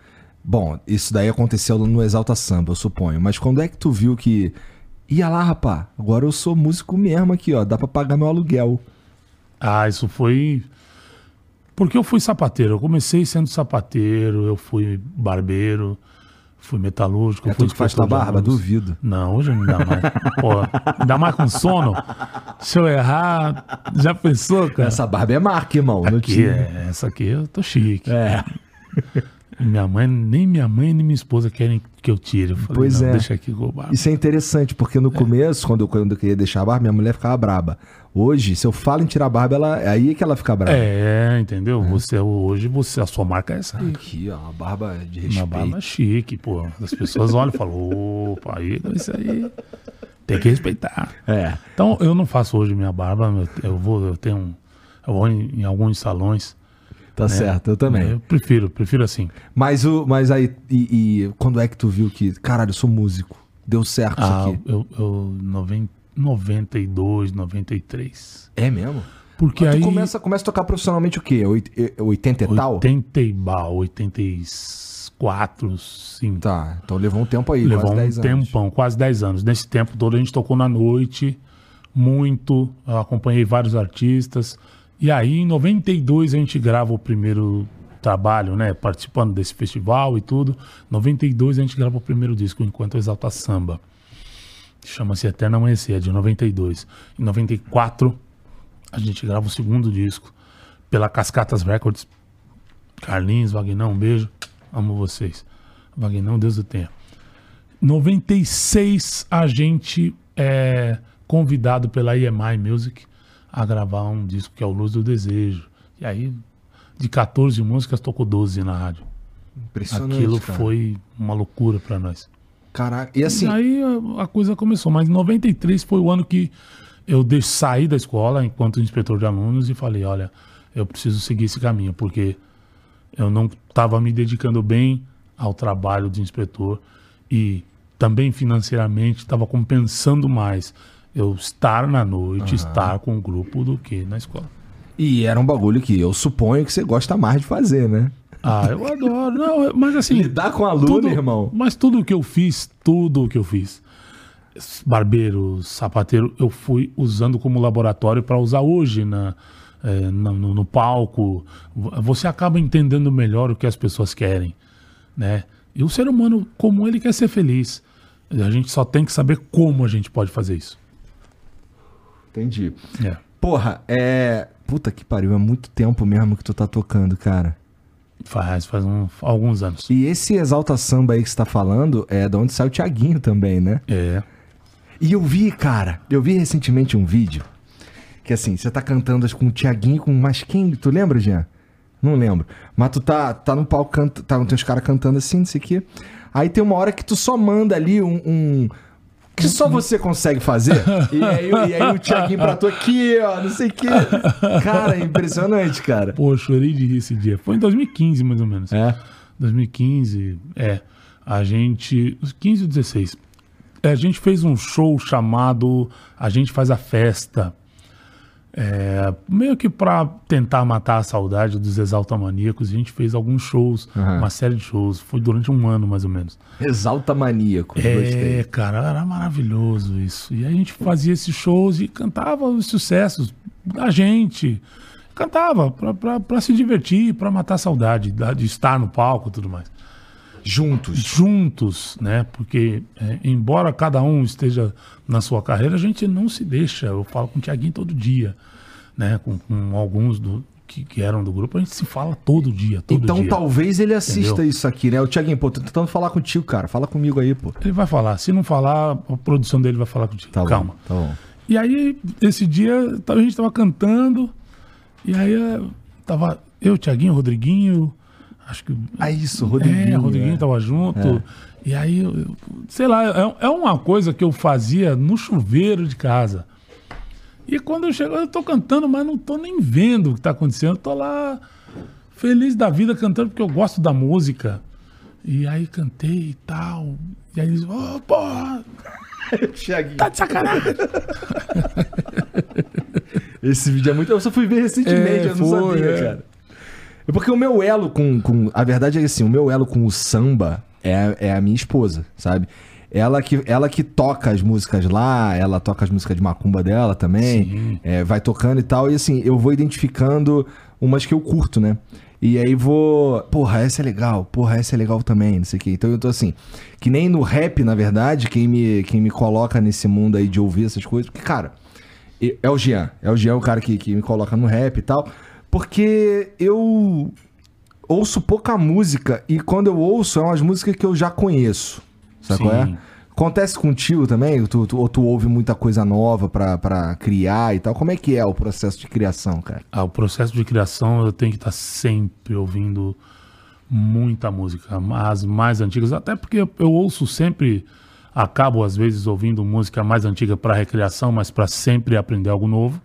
Bom, isso daí aconteceu no Exalta Samba, eu suponho. Mas quando é que tu viu que. Ia lá, rapá, agora eu sou músico mesmo aqui, ó. Dá pra pagar meu aluguel. Ah, isso foi. Porque eu fui sapateiro. Eu comecei sendo sapateiro, eu fui barbeiro, fui metalúrgico. É fui tu que faz tua barba? Duvido. Não, hoje não dá mais. Pô, ainda mais com sono. Se eu errar, já pensou, cara? Essa barba é marca, irmão. aqui, é, essa aqui eu tô chique. É. Minha mãe, nem minha mãe nem minha esposa querem que eu tire. Eu falei, Pois não, é. deixa aqui com o barba. Isso é interessante, porque no começo, quando eu, quando eu queria deixar a barba, minha mulher ficava braba. Hoje, se eu falo em tirar a barba, ela, é aí que ela fica braba. É, entendeu? Você hoje, você, a sua marca é essa. Aqui, ó, uma barba de Uma respeito. barba chique, pô. As pessoas olham e falam, opa, aí, isso aí tem que respeitar. É. Então, eu não faço hoje minha barba, eu, vou, eu tenho, um- eu vou em, em alguns salões. Tá certo, eu também. Eu prefiro, prefiro assim. Mas, o, mas aí, e, e quando é que tu viu que, caralho, eu sou músico? Deu certo Ah, isso aqui. eu, eu noven- 92, 93. É mesmo? Porque Mas aí começa, começa a tocar profissionalmente o quê? Oit- eh, 80 e tal? 80 e bal, 84, sim. Tá, então levou um tempo aí, Levou quase um 10 anos. tempão, quase 10 anos. Nesse tempo todo a gente tocou na noite, muito. Acompanhei vários artistas. E aí, em 92, a gente grava o primeiro trabalho, né? Participando desse festival e tudo. 92 a gente grava o primeiro disco, Enquanto Exalta Samba. Chama-se Eterno Amanhecer, é de 92. Em 94, a gente grava o segundo disco pela Cascatas Records. Carlinhos, Vagnão, um beijo. Amo vocês. Vagnão, Deus o tenha. 96 a gente é convidado pela EMI Music a gravar um disco que é o Luz do Desejo. E aí, de 14 músicas, tocou 12 na rádio. Impressionante, Aquilo cara. foi uma loucura pra nós. Caraca, e assim, E aí a, coisa começou. Mas 93 foi o ano que eu de, saí da escola enquanto inspetor de alunos e falei, olha, eu preciso seguir esse caminho, porque eu não estava me dedicando bem ao trabalho de inspetor e também financeiramente estava compensando mais eu estar na noite, estar com o grupo do que na escola. e era um bagulho que eu suponho que você gosta mais de fazer, né? Ah, eu adoro. Não, mas assim. Lidar com aluno, tudo, irmão. Mas tudo que eu fiz, tudo que eu fiz, barbeiro, sapateiro, eu fui usando como laboratório para usar hoje na, na- no, no palco. Você acaba entendendo melhor o que as pessoas querem, né? E o ser humano, como ele quer ser feliz, a gente só tem que saber como a gente pode fazer isso. Entendi. É. Porra, é. Puta que pariu, é muito tempo mesmo que tu tá tocando, cara. Faz, faz um- alguns anos. E esse Exalta Samba aí que você tá falando é de onde sai o Thiaguinho também, né? É. E eu vi, cara, eu vi recentemente um vídeo que assim, você tá cantando com o Thiaguinho, com mais quem? Tu lembra, Jean? Não lembro. Mas tu tá, tá no palco, canta, tá, tem os caras cantando assim, não sei o quê. Aí tem uma hora que tu só manda ali um, um- que só você consegue fazer. e, aí, e aí o Thiaguinho pra tu aqui, ó, não sei o quê. Cara, é impressionante, cara. Pô, chorei de rir esse dia. Foi em 2015, mais ou menos. É. 2015, é. A gente. 15 ou 16. É, a gente fez um show chamado A gente faz a festa. É, meio que pra tentar matar a saudade dos exaltamaníacos, a gente fez alguns shows, Aham. uma série de shows. Foi durante um ano, mais ou menos. Exalta maníaco. É, Gostei. cara, era maravilhoso isso. E a gente fazia esses shows e cantava os sucessos da gente. Cantava pra se divertir, pra matar a saudade da- de estar no palco e tudo mais. Juntos. Juntos, né? Porque, é, embora cada um esteja na sua carreira, a gente não se deixa. Eu falo com o Tiaguinho todo dia, né? Com, com alguns do, que, que eram do grupo, a gente se fala todo dia, todo Então dia. talvez ele assista Entendeu? isso aqui, né? O Thiaguinho, pô, tô tentando falar contigo, cara. Fala comigo aí, pô. Ele vai falar. Se não falar, a produção dele vai falar contigo. Tá bom, Calma. Tá bom. E aí, esse dia, a gente tava cantando, e aí eh, tava eu, Tiaguinho, Rodriguinho, acho que. Ah, isso, Rodriguinho. É, o Rodriguinho né? tava junto. E aí, eu- sei lá, é, é uma coisa que eu fazia no chuveiro de casa. E quando eu chego, eu tô cantando, mas não tô nem vendo o que tá acontecendo. Eu tô lá, feliz da vida, cantando, porque eu gosto da música. E aí cantei e tal. E aí eles, ô, porra, Thiaguinho. tá de sacanagem. Esse vídeo é muito. Eu só fui ver recentemente, É, eu não foi, sabia, é. cara. É porque o meu elo com, com. A verdade é que assim, o meu elo com o samba é, é a minha esposa, sabe? Ela que, ela que toca as músicas lá, ela toca as músicas de macumba dela também, é, vai tocando e tal, e assim, eu vou identificando umas que eu curto, né? E aí vou, porra, essa é legal, porra, essa é legal também, não sei o quê. Então eu tô assim, que nem no rap, na verdade, quem me, quem me coloca nesse mundo aí de ouvir essas coisas, porque, cara, É o Jean. É o Jean o cara que, que me coloca no rap e tal. Porque eu ouço pouca música e quando eu ouço é umas músicas que eu já conheço. Sabe qual é? Sim. Acontece contigo também? Tu, tu, ou tu ouve muita coisa nova pra, pra criar e tal? Como é que é o processo de criação, cara? Ah, o processo de criação eu tenho que estar sempre ouvindo muita música, as mais antigas, até porque eu, eu ouço sempre, acabo às vezes ouvindo música mais antiga para recreação, mas para sempre aprender algo novo.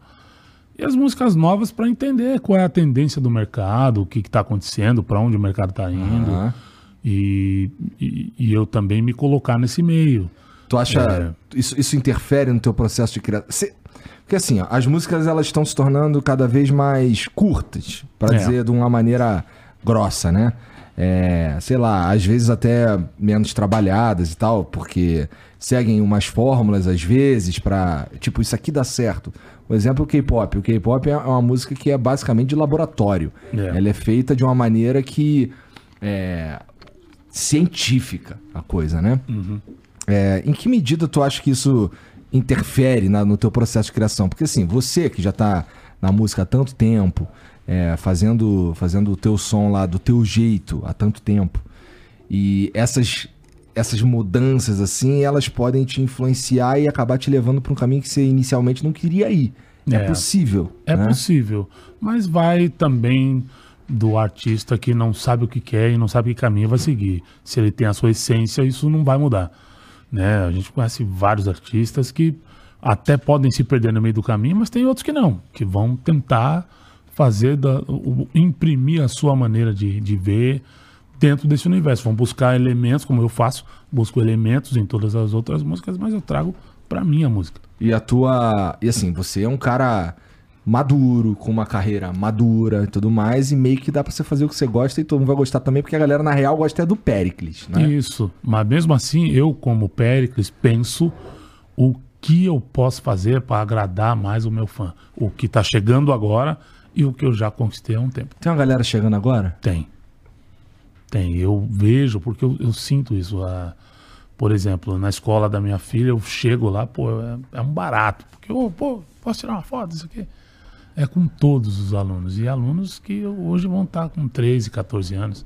E as músicas novas para entender qual é a tendência do mercado, o que está acontecendo, para onde o mercado está indo. Aham. E, e, e eu também me colocar nesse meio. Tu acha. É. Isso, isso interfere no teu processo de criação? Cê- Porque assim, ó, as músicas elas estão se tornando cada vez mais curtas, pra É. dizer de uma maneira grossa, né? É, sei lá, às vezes até menos trabalhadas e tal, porque seguem umas fórmulas às vezes pra. Tipo, isso aqui dá certo. O exemplo é o K-pop. O K-pop é uma música que é basicamente de laboratório. É. Ela é feita de uma maneira que. É, científica a coisa, né? É, em que medida tu acha que isso interfere na- no teu processo de criação? Porque assim, você que já tá na música há tanto tempo, é, fazendo, fazendo o teu som lá do teu jeito há tanto tempo, e essas, essas mudanças assim, elas podem te influenciar e acabar te levando para um caminho que você inicialmente não queria ir. É, É. possível. É né? possível, mas vai também do artista que não sabe o que quer e não sabe que caminho vai seguir. Se ele tem a sua essência, isso não vai mudar. Né? A gente conhece vários artistas que até podem se perder no meio do caminho, mas tem outros que não, que vão tentar fazer, da, o- imprimir a sua maneira de, de ver dentro desse universo. Vão buscar elementos, como eu faço, busco elementos em todas as outras músicas, mas eu trago pra minha música. E a tua. E assim, você é um cara maduro, com uma carreira madura e tudo mais, e meio que dá pra você fazer o que você gosta e todo mundo vai gostar também, porque a galera, na real, gosta é do Pericles, né? Isso. Mas mesmo assim, eu, como Péricles, penso o que eu posso fazer para agradar mais o meu fã. O que tá chegando agora e o que eu já conquistei há um tempo. Tem uma galera chegando agora? Tem. Tem. Eu vejo, porque eu, eu sinto isso. A, por exemplo, na escola da minha filha, eu chego lá, pô, é, é um barato. Porque, ô, pô, posso tirar uma foto? Isso aqui. É com todos os alunos. E alunos que hoje vão estar com 13, 14 anos.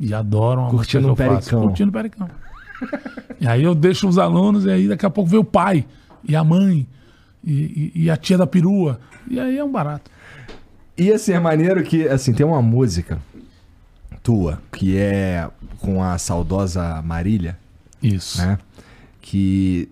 E adoram a música Curtindo que eu faço. pericão. Curtindo o pericão. e aí eu deixo os alunos e aí daqui a pouco vem o pai e a mãe e, e- e a tia da perua. E aí é um barato. E assim, é maneiro que, assim, tem uma música tua, que é com a saudosa Marília, Isso. né? Que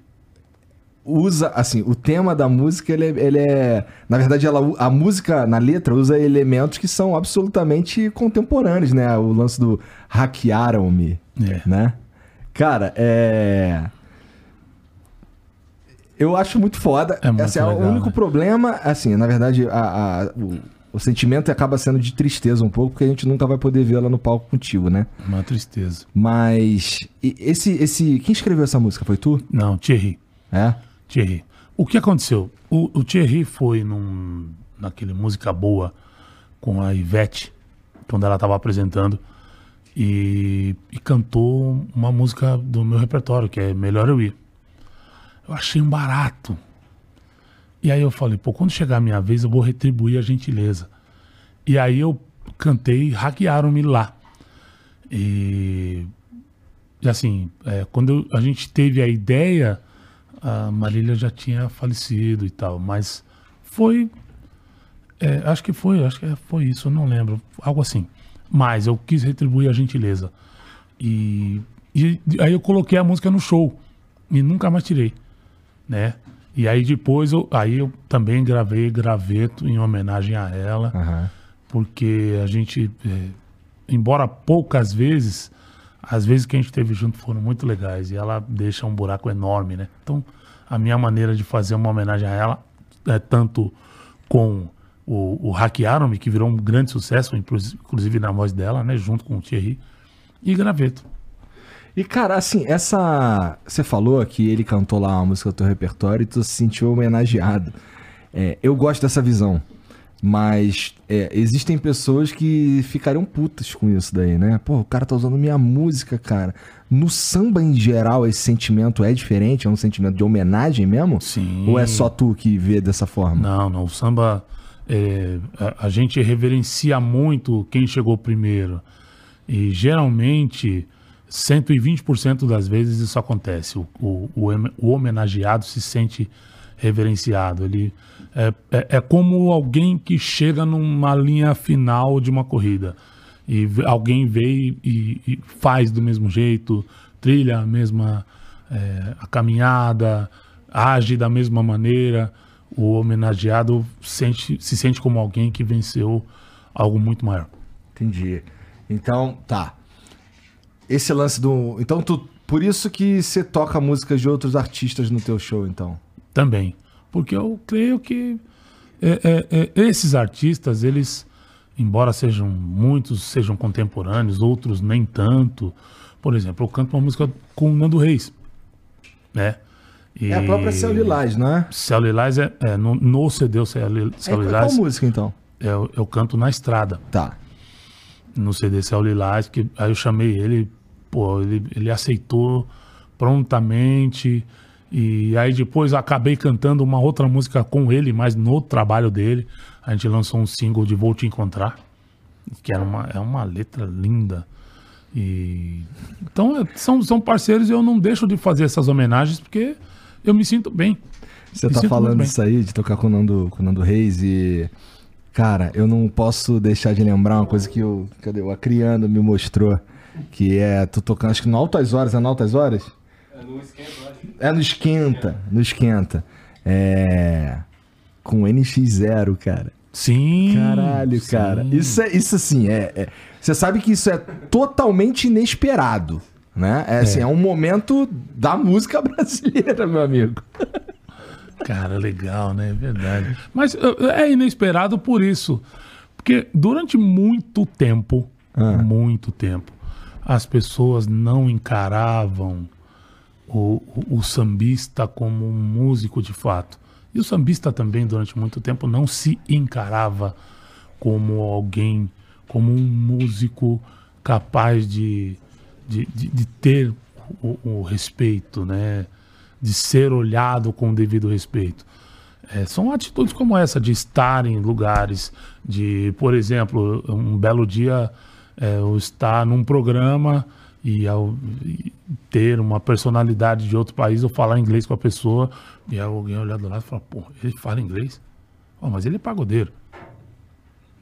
usa, assim, o tema da música, ele é. Ele é na verdade, ela, a música na letra usa elementos que são absolutamente contemporâneos, né? O lance do hackearam-me, É. né? Cara, é. Eu acho muito foda. É muito assim, o legal, único né? problema, assim, na verdade, a, a- o, o sentimento acaba sendo de tristeza um pouco, porque a gente nunca vai poder vê-la no palco contigo, né? Uma tristeza. Mas. Esse, esse. Quem escreveu essa música? Foi tu? Não, Thierry. É? Thierry. O que aconteceu? O, o Thierry foi num, naquele Música Boa com a Ivete, quando ela estava apresentando, e, e cantou uma música do meu repertório, que é Melhor Eu Ir. Eu achei um barato. E aí eu falei, pô, quando chegar a minha vez eu vou retribuir a gentileza. E aí eu cantei Hackearam-me lá. E, e assim, é, quando eu- a gente teve a ideia, a Marília já tinha falecido e tal, mas foi. é, acho que foi, acho que foi isso, eu não lembro. Algo assim. Mas eu quis retribuir a gentileza. E, e aí eu coloquei a música no show. E nunca mais tirei. Né? E aí depois eu, aí eu também gravei graveto em homenagem a ela Aham. porque a gente, é, embora poucas vezes, as vezes que a gente teve junto foram muito legais e ela deixa um buraco enorme, né? Então, a minha maneira de fazer uma homenagem a ela é tanto com o, o Hackearam-me, que virou um grande sucesso, inclus- inclusive na voz dela, né? Junto com o Thierry, e Graveto. E, cara, assim, essa. Você falou que ele cantou lá uma música do teu repertório e tu se sentiu homenageado. É, eu gosto dessa visão. Mas é, existem pessoas que ficariam putas com isso daí, né? Pô, o cara tá usando minha música, cara. No samba em geral, esse sentimento é diferente? É um sentimento de homenagem mesmo? Sim. Ou é só tu que vê dessa forma? Não, não. O samba. é, a, a gente reverencia muito quem chegou primeiro. E geralmente, 120% das vezes isso acontece. O, o, o home- o homenageado se sente reverenciado. Ele é, é, é como alguém que chega numa linha final de uma corrida. E alguém vê e, e faz do mesmo jeito, trilha a mesma é, a caminhada, age da mesma maneira. O homenageado sente, se sente como alguém que venceu algo muito maior. Entendi. Então, tá. Esse lance do. Então, tu. Por isso que você toca músicas de outros artistas no teu show, então. Também. Porque eu creio que é, é, é, esses artistas, eles, embora sejam muitos, sejam contemporâneos, outros nem tanto. Por exemplo, eu canto uma música com o Nando Reis. Né? E É a própria Céu Lilás, não é? Céu Lilás é, é, no, no CD Céu, É, Céu qual Lilás, música, então? eu, eu canto na estrada. Tá. no CD Céu Lilás, que aí eu chamei ele, pô, ele, ele aceitou prontamente. E aí depois eu acabei cantando uma outra música com ele, mas no trabalho dele. A gente lançou um single de Vou Te Encontrar, que era uma, é uma letra linda. E então é, são, são parceiros e eu não deixo de fazer essas homenagens porque eu me sinto bem. Você Me tá sinto muito falando isso aí, de tocar com o Nando, com o Nando Reis e. Cara, eu não posso deixar de lembrar uma coisa que o. Cadê? O Acriano me mostrou. Que é tu tocando, acho que no Altas Horas, é no Altas Horas? É no Esquenta, no Esquenta. É. Com NX0, cara. Sim. Caralho, sim. cara. Isso, é, isso assim, é, é- Você sabe que isso é totalmente inesperado. Né? É, assim, é um momento da música brasileira, meu amigo. Cara, legal, né? É verdade. Mas é inesperado por isso. Porque durante muito tempo, Ah. muito tempo, as pessoas não encaravam o, o, o sambista como um músico de fato. E o sambista também, durante muito tempo, não se encarava como alguém, como um músico capaz de, de, de, de ter o, o respeito, né? De ser olhado com o devido respeito. É, são atitudes como essa, de estar em lugares, de, por exemplo, um belo dia é, eu estar num programa e, ao, e ter uma personalidade de outro país, ou falar inglês com a pessoa, e alguém olhar do lado e falar, pô, ele fala inglês? Oh, mas ele é pagodeiro.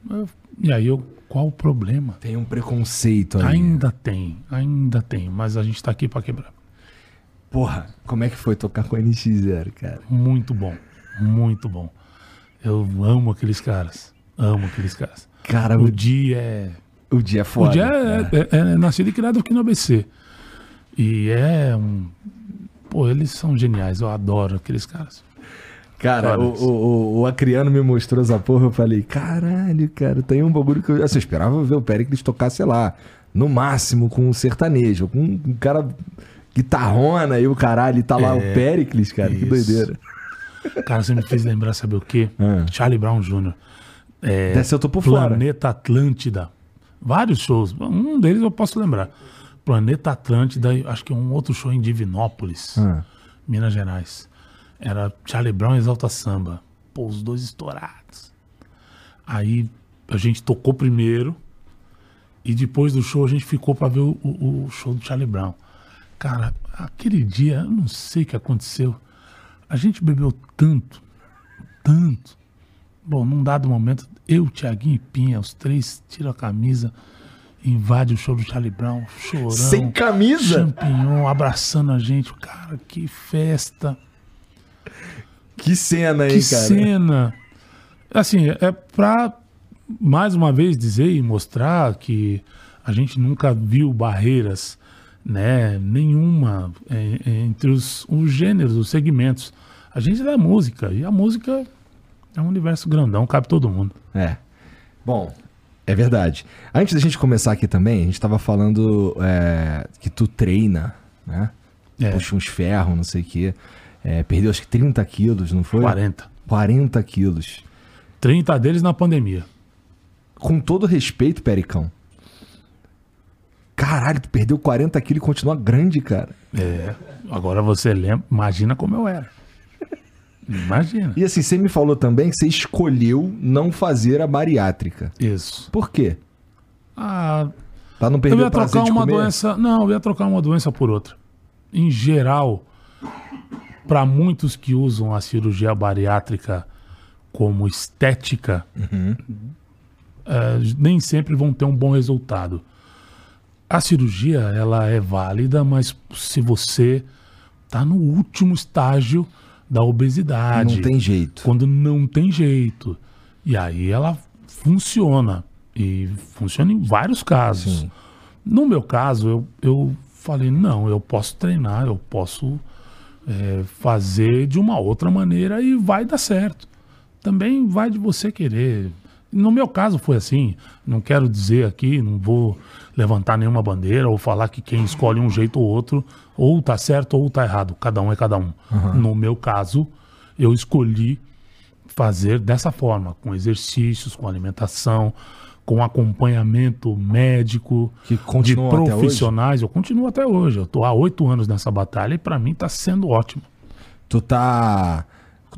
Eu- E aí eu, qual o problema? Tem um preconceito aí. Ainda tem, ainda tem, mas a gente tá aqui para quebrar. Porra, como é que foi tocar com a NX0, cara? Muito bom. Muito bom. Eu amo aqueles caras. Amo aqueles caras. Cara, O o, Di é. O dia é foda. o Di é, é- é nascido e criado aqui no ABC. E é um. Pô, eles são geniais. Eu adoro aqueles caras. Cara, o, o, o, Acriano me mostrou essa porra, eu falei, caralho, cara, tem um bagulho que eu... Assim, eu esperava ver o Pericles tocar, sei lá, no máximo com um sertanejo, com um cara guitarrona e o caralho, e tá lá o Pericles, cara, que isso. doideira. Cara, você me fez lembrar, sabe o quê? Ah. Charlie Brown Jr. É, Dessa eu tô por fora. Planeta Atlântida. Vários shows. Um deles eu posso lembrar. Planeta Atlântida, acho que um outro show em Divinópolis, Ah. Minas Gerais. Era Charlie Brown e Exalta Samba. Pô, os dois estourados. Aí a gente tocou primeiro e depois do show a gente ficou pra ver o, o- o show do Charlie Brown. Cara, aquele dia, eu não sei o que aconteceu. A gente bebeu tanto, tanto. Bom, num dado momento, eu, Tiaguinho e Pinha, os três tiram a camisa, invade o show do Charlie Brown, chorando. Sem camisa? Champignon abraçando a gente. Cara, que festa. Que cena, hein, Que cara? cena. Assim, é pra mais uma vez dizer e mostrar que a gente nunca viu barreiras, né, nenhuma é, é, entre os, os gêneros, os segmentos. A gente é da música e a música é um universo grandão, cabe todo mundo. É. Bom, é verdade. Antes da gente começar aqui também, a gente tava falando é, que tu treina, né? É. Puxa uns ferros, não sei o quê. É, perdeu acho que 30 quilos, não foi? 40. 40 quilos. 30 deles na pandemia. Com todo respeito, Pericão. Caralho, tu perdeu 40 quilos e continua grande, cara. É. Agora você lembra, imagina como eu era. Imagina. E assim, você me falou também que você escolheu não fazer a bariátrica. Isso. Por quê? Ah, Pra não Eu perder ia o prazer trocar uma doença. Não, eu ia trocar uma doença por outra. Em geral, para muitos que usam a cirurgia bariátrica como estética, Uhum. eh, nem sempre vão ter um bom resultado. A cirurgia, ela é válida, mas se você tá no último estágio da obesidade, Não tem jeito. quando não tem jeito. E aí ela funciona. E funciona em vários casos. Sim. No meu caso, eu, eu falei, não, eu posso treinar, eu posso é, fazer de uma outra maneira e vai dar certo. Também vai de você querer. No meu caso foi assim, não quero dizer aqui, não vou levantar nenhuma bandeira ou falar que quem escolhe um jeito ou outro, ou tá certo ou tá errado, cada um é cada um. No meu caso, eu escolhi fazer dessa forma, com exercícios, com alimentação, com acompanhamento médico, Que de profissionais. Eu continuo até hoje. Eu tô há oito anos nessa batalha e para mim tá sendo ótimo. Tu tá.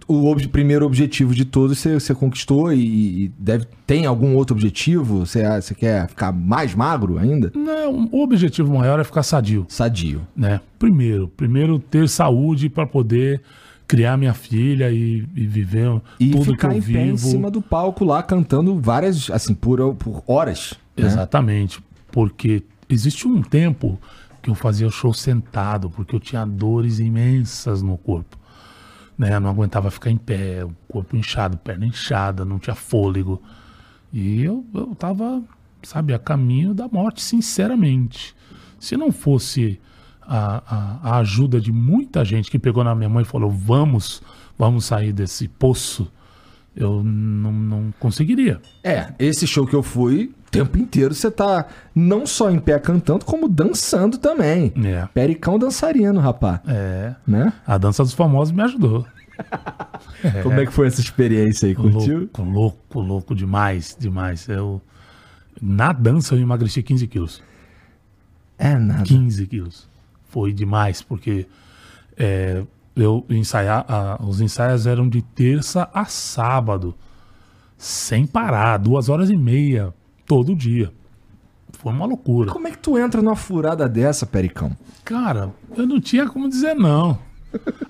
O ob- primeiro objetivo de todos você, você conquistou e, e deve tem algum outro objetivo? Você, você quer ficar mais magro ainda? Não, o objetivo maior é ficar sadio, Sadio. né? Primeiro, primeiro ter saúde para poder criar minha filha e, e viver E tudo que ficar eu em pé em vivo. cima do palco lá cantando várias, assim, por, por horas. né? Exatamente. Porque existe um tempo que eu fazia show sentado, porque eu tinha dores imensas no corpo. Né? Não aguentava ficar em pé, o corpo inchado, perna inchada, não tinha fôlego. E eu, eu tava, sabe, a caminho da morte, sinceramente. Se não fosse a, a, a ajuda de muita gente que pegou na minha mão e falou: vamos, vamos sair desse poço, eu não, não conseguiria. É, esse show que eu fui, tempo inteiro você tá não só em pé cantando, como dançando também. É. Pericão dançarino, rapá. É. Né? A dança dos famosos me ajudou. Como é que foi essa experiência aí? Curtiu? Louco, louco, louco demais, demais. Eu, na dança eu emagreci 15 quilos. É nada. 15 quilos. Foi demais, porque é, eu ensaiar, a- os ensaios eram de terça a sábado, sem parar, duas horas e meia, todo dia. Foi uma loucura. Como é que tu entra numa furada dessa, Pericão? Cara, eu não tinha como dizer não.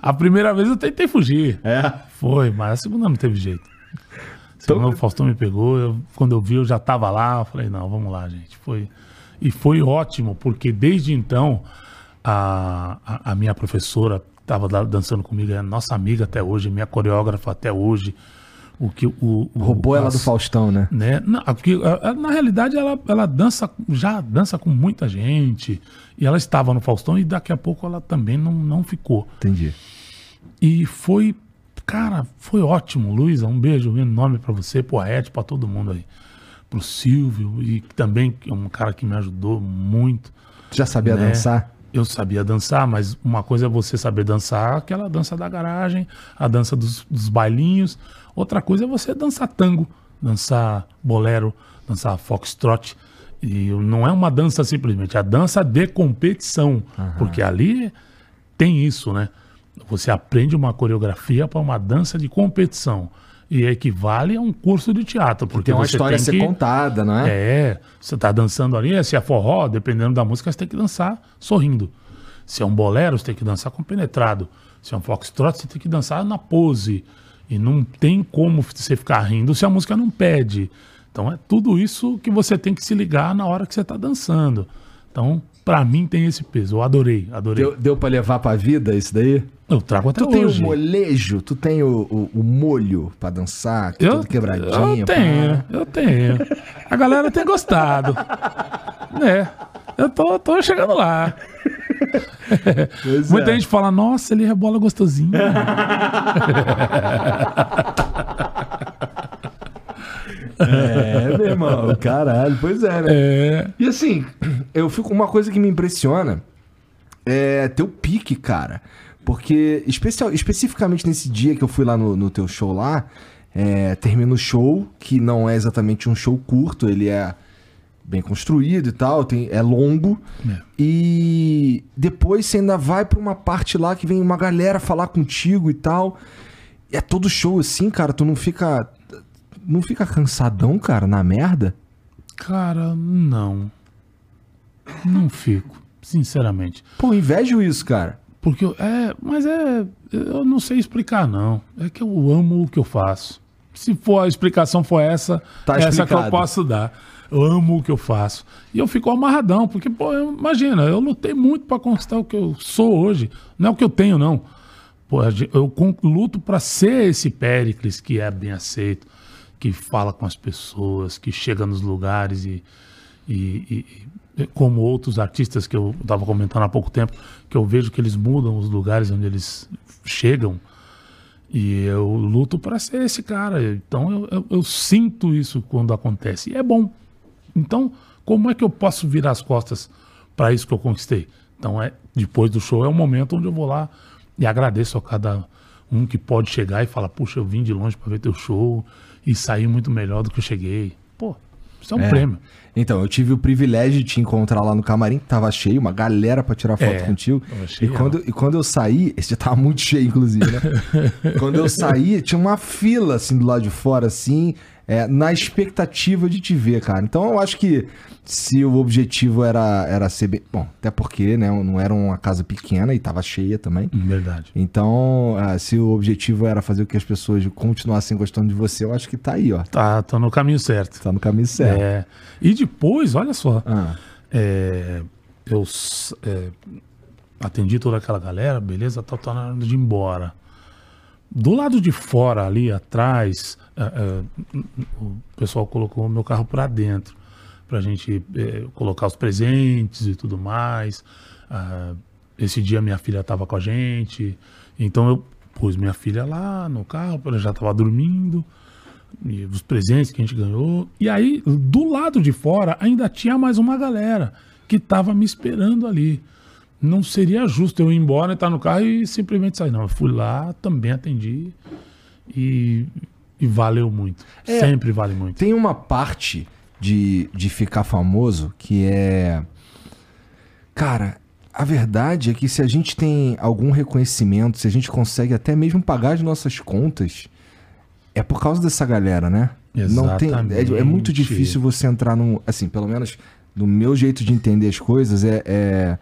A primeira vez eu tentei fugir. É. Foi, mas a segunda não teve jeito. Segunda o Faustão me pegou, eu- quando eu vi eu já tava lá, eu falei, não, vamos lá, gente. Foi, e foi ótimo, porque desde então a, a, a minha professora estava dançando comigo, é nossa amiga até hoje, minha coreógrafa até hoje. O que o, o Roubou ela do Faustão, né? né? Na, porque, na realidade, ela, ela dança, já dança com muita gente. E ela estava no Faustão e daqui a pouco ela também não, não ficou. Entendi. E foi, cara, foi ótimo, Luísa. Um beijo enorme pra você, pro Aete, pra todo mundo aí. Pro Silvio, e também que é um cara que me ajudou muito. Já sabia Né? dançar? Eu sabia dançar, mas uma coisa é você saber dançar, aquela dança da garagem, a dança dos, dos bailinhos. Outra coisa é você dançar tango, dançar bolero, dançar foxtrot. E não é uma dança simplesmente, é a dança de competição. Porque ali tem isso, né? Você aprende uma coreografia para uma dança de competição. E equivale a um curso de teatro. Porque Tem uma história a ser que... contada, não é? É, você tá dançando ali, se é forró, dependendo da música, você tem que dançar sorrindo. Se é um bolero, você tem que dançar compenetrado. Se é um foxtrot, você tem que dançar na pose. E não tem como você ficar rindo se a música não pede. Então é tudo isso que você tem que se ligar na hora que você tá dançando. Então, pra mim tem esse peso. Eu adorei, adorei. Deu, deu pra levar pra vida isso daí? Eu trago até Tu tem hoje. o molejo, tu tem o, o, o molho pra dançar, é Eu, tudo quebradinho. eu tenho, eu tenho. A galera tem gostado. né? Eu tô, tô chegando lá. Muita é. gente fala, nossa, ele rebola gostosinho. É, meu irmão, caralho, pois é, né? é. E assim, eu fico. Uma coisa que me impressiona é teu pique, cara. Porque, especial, especificamente nesse dia que eu fui lá no, no teu show lá, é, termina o show, que não é exatamente um show curto, ele é bem construído e tal, tem, é longo. É. E depois você ainda vai pra uma parte lá que vem uma galera falar contigo e tal. E é todo show assim, cara, tu não fica. Não fica cansadão, cara, na merda? Cara, não. Não fico, sinceramente. Pô, invejo isso, cara. Porque, eu- é, mas é, eu não sei explicar, não. É que eu amo o que eu faço. Se for a explicação for essa, Tá essa que eu explicado. posso dar. Eu amo o que eu faço. E eu fico amarradão, porque, pô, eu- imagina, eu lutei muito pra conquistar o que eu sou hoje. Não é o que eu tenho, não. Pô, eu luto pra ser esse Péricles que é bem aceito, que fala com as pessoas, que chega nos lugares e, e- e- e como outros artistas que eu estava comentando há pouco tempo, que eu vejo que eles mudam os lugares onde eles chegam. E eu luto para ser esse cara. Então eu, eu- eu sinto isso quando acontece. E é bom. Então, como é que eu posso virar as costas para isso que eu conquistei? Então, é depois do show é o momento onde eu vou lá e agradeço a cada um que pode chegar e falar: Puxa, eu vim de longe para ver teu show e saí muito melhor do que eu cheguei. Pô, isso é um É. prêmio. Então, eu tive o privilégio de te encontrar lá no camarim, que tava cheio, uma galera pra tirar foto É, contigo. E quando, e quando eu saí, esse já tava muito cheio, inclusive, né? quando eu saí, tinha uma fila, assim, do lado de fora, assim, é, na expectativa de te ver, cara. Então, eu acho que se o objetivo era, era ser bem... Bom, até porque, né, não era uma casa pequena e tava cheia também. Verdade. Então, ah, se o objetivo era fazer com que as pessoas continuassem gostando de você, eu acho que tá aí, ó. Tá, tá no caminho certo. Tá no caminho certo. É. E depois, olha só, Ah, é, eu é, atendi toda aquela galera, beleza, tá, tá na hora de ir embora. Do lado de fora, ali atrás, é, é, o pessoal colocou o meu carro para dentro, pra gente é, colocar os presentes e tudo mais. Ah, esse dia minha filha tava com a gente, então eu pus minha filha lá no carro, ela já tava dormindo e os presentes que a gente ganhou. E aí, do lado de fora, ainda tinha mais uma galera que estava me esperando ali. Não seria justo eu ir embora, entrar no carro e simplesmente sair. Não, eu fui lá, também atendi e, e valeu muito. É. Sempre vale muito. Tem uma parte de, de ficar famoso que é. Cara, a verdade é que se a gente tem algum reconhecimento, se a gente consegue até mesmo pagar as nossas contas, é por causa dessa galera, né? Não tem, é, é muito Exatamente. difícil você entrar num. Assim, pelo menos do meu jeito de entender as coisas, é. é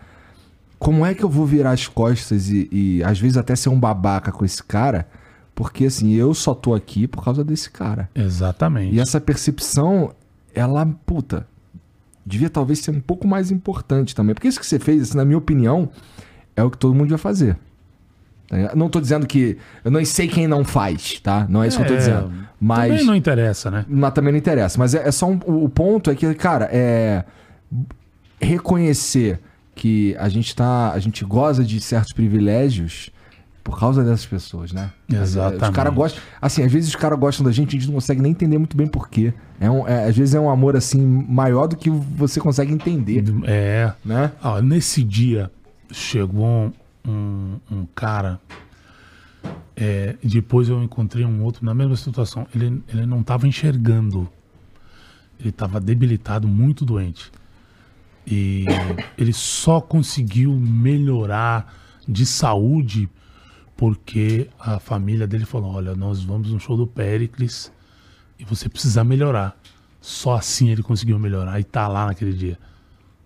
como é que eu vou virar as costas e, e às vezes até ser um babaca com esse cara? Porque assim, eu só tô aqui por causa desse cara. Exatamente. E essa percepção, ela, puta, devia talvez ser um pouco mais importante também. Porque isso que você fez, assim, na minha opinião, é o que todo mundo devia fazer. Tá não tô dizendo que. Eu não sei quem não faz, tá? Não é isso é, que eu tô é, dizendo. Mas. Também não interessa, né? Mas também não interessa. Mas é, é só um, o ponto é que, cara, é. Reconhecer que a gente tá. A gente goza de certos privilégios por causa dessas pessoas, né? Exatamente. Os caras gostam. Assim, às vezes os caras gostam da gente e a gente não consegue nem entender muito bem porquê. É um, é, às vezes é um amor, assim, maior do que você consegue entender. É. Né? Ah, nesse dia chegou um, um cara. É, depois eu encontrei um outro na mesma situação. Ele, ele não estava enxergando. Ele estava debilitado, muito doente. E ele só conseguiu melhorar de saúde porque a família dele falou: Olha, nós vamos no show do Pericles e você precisa melhorar. Só assim ele conseguiu melhorar e tá lá naquele dia.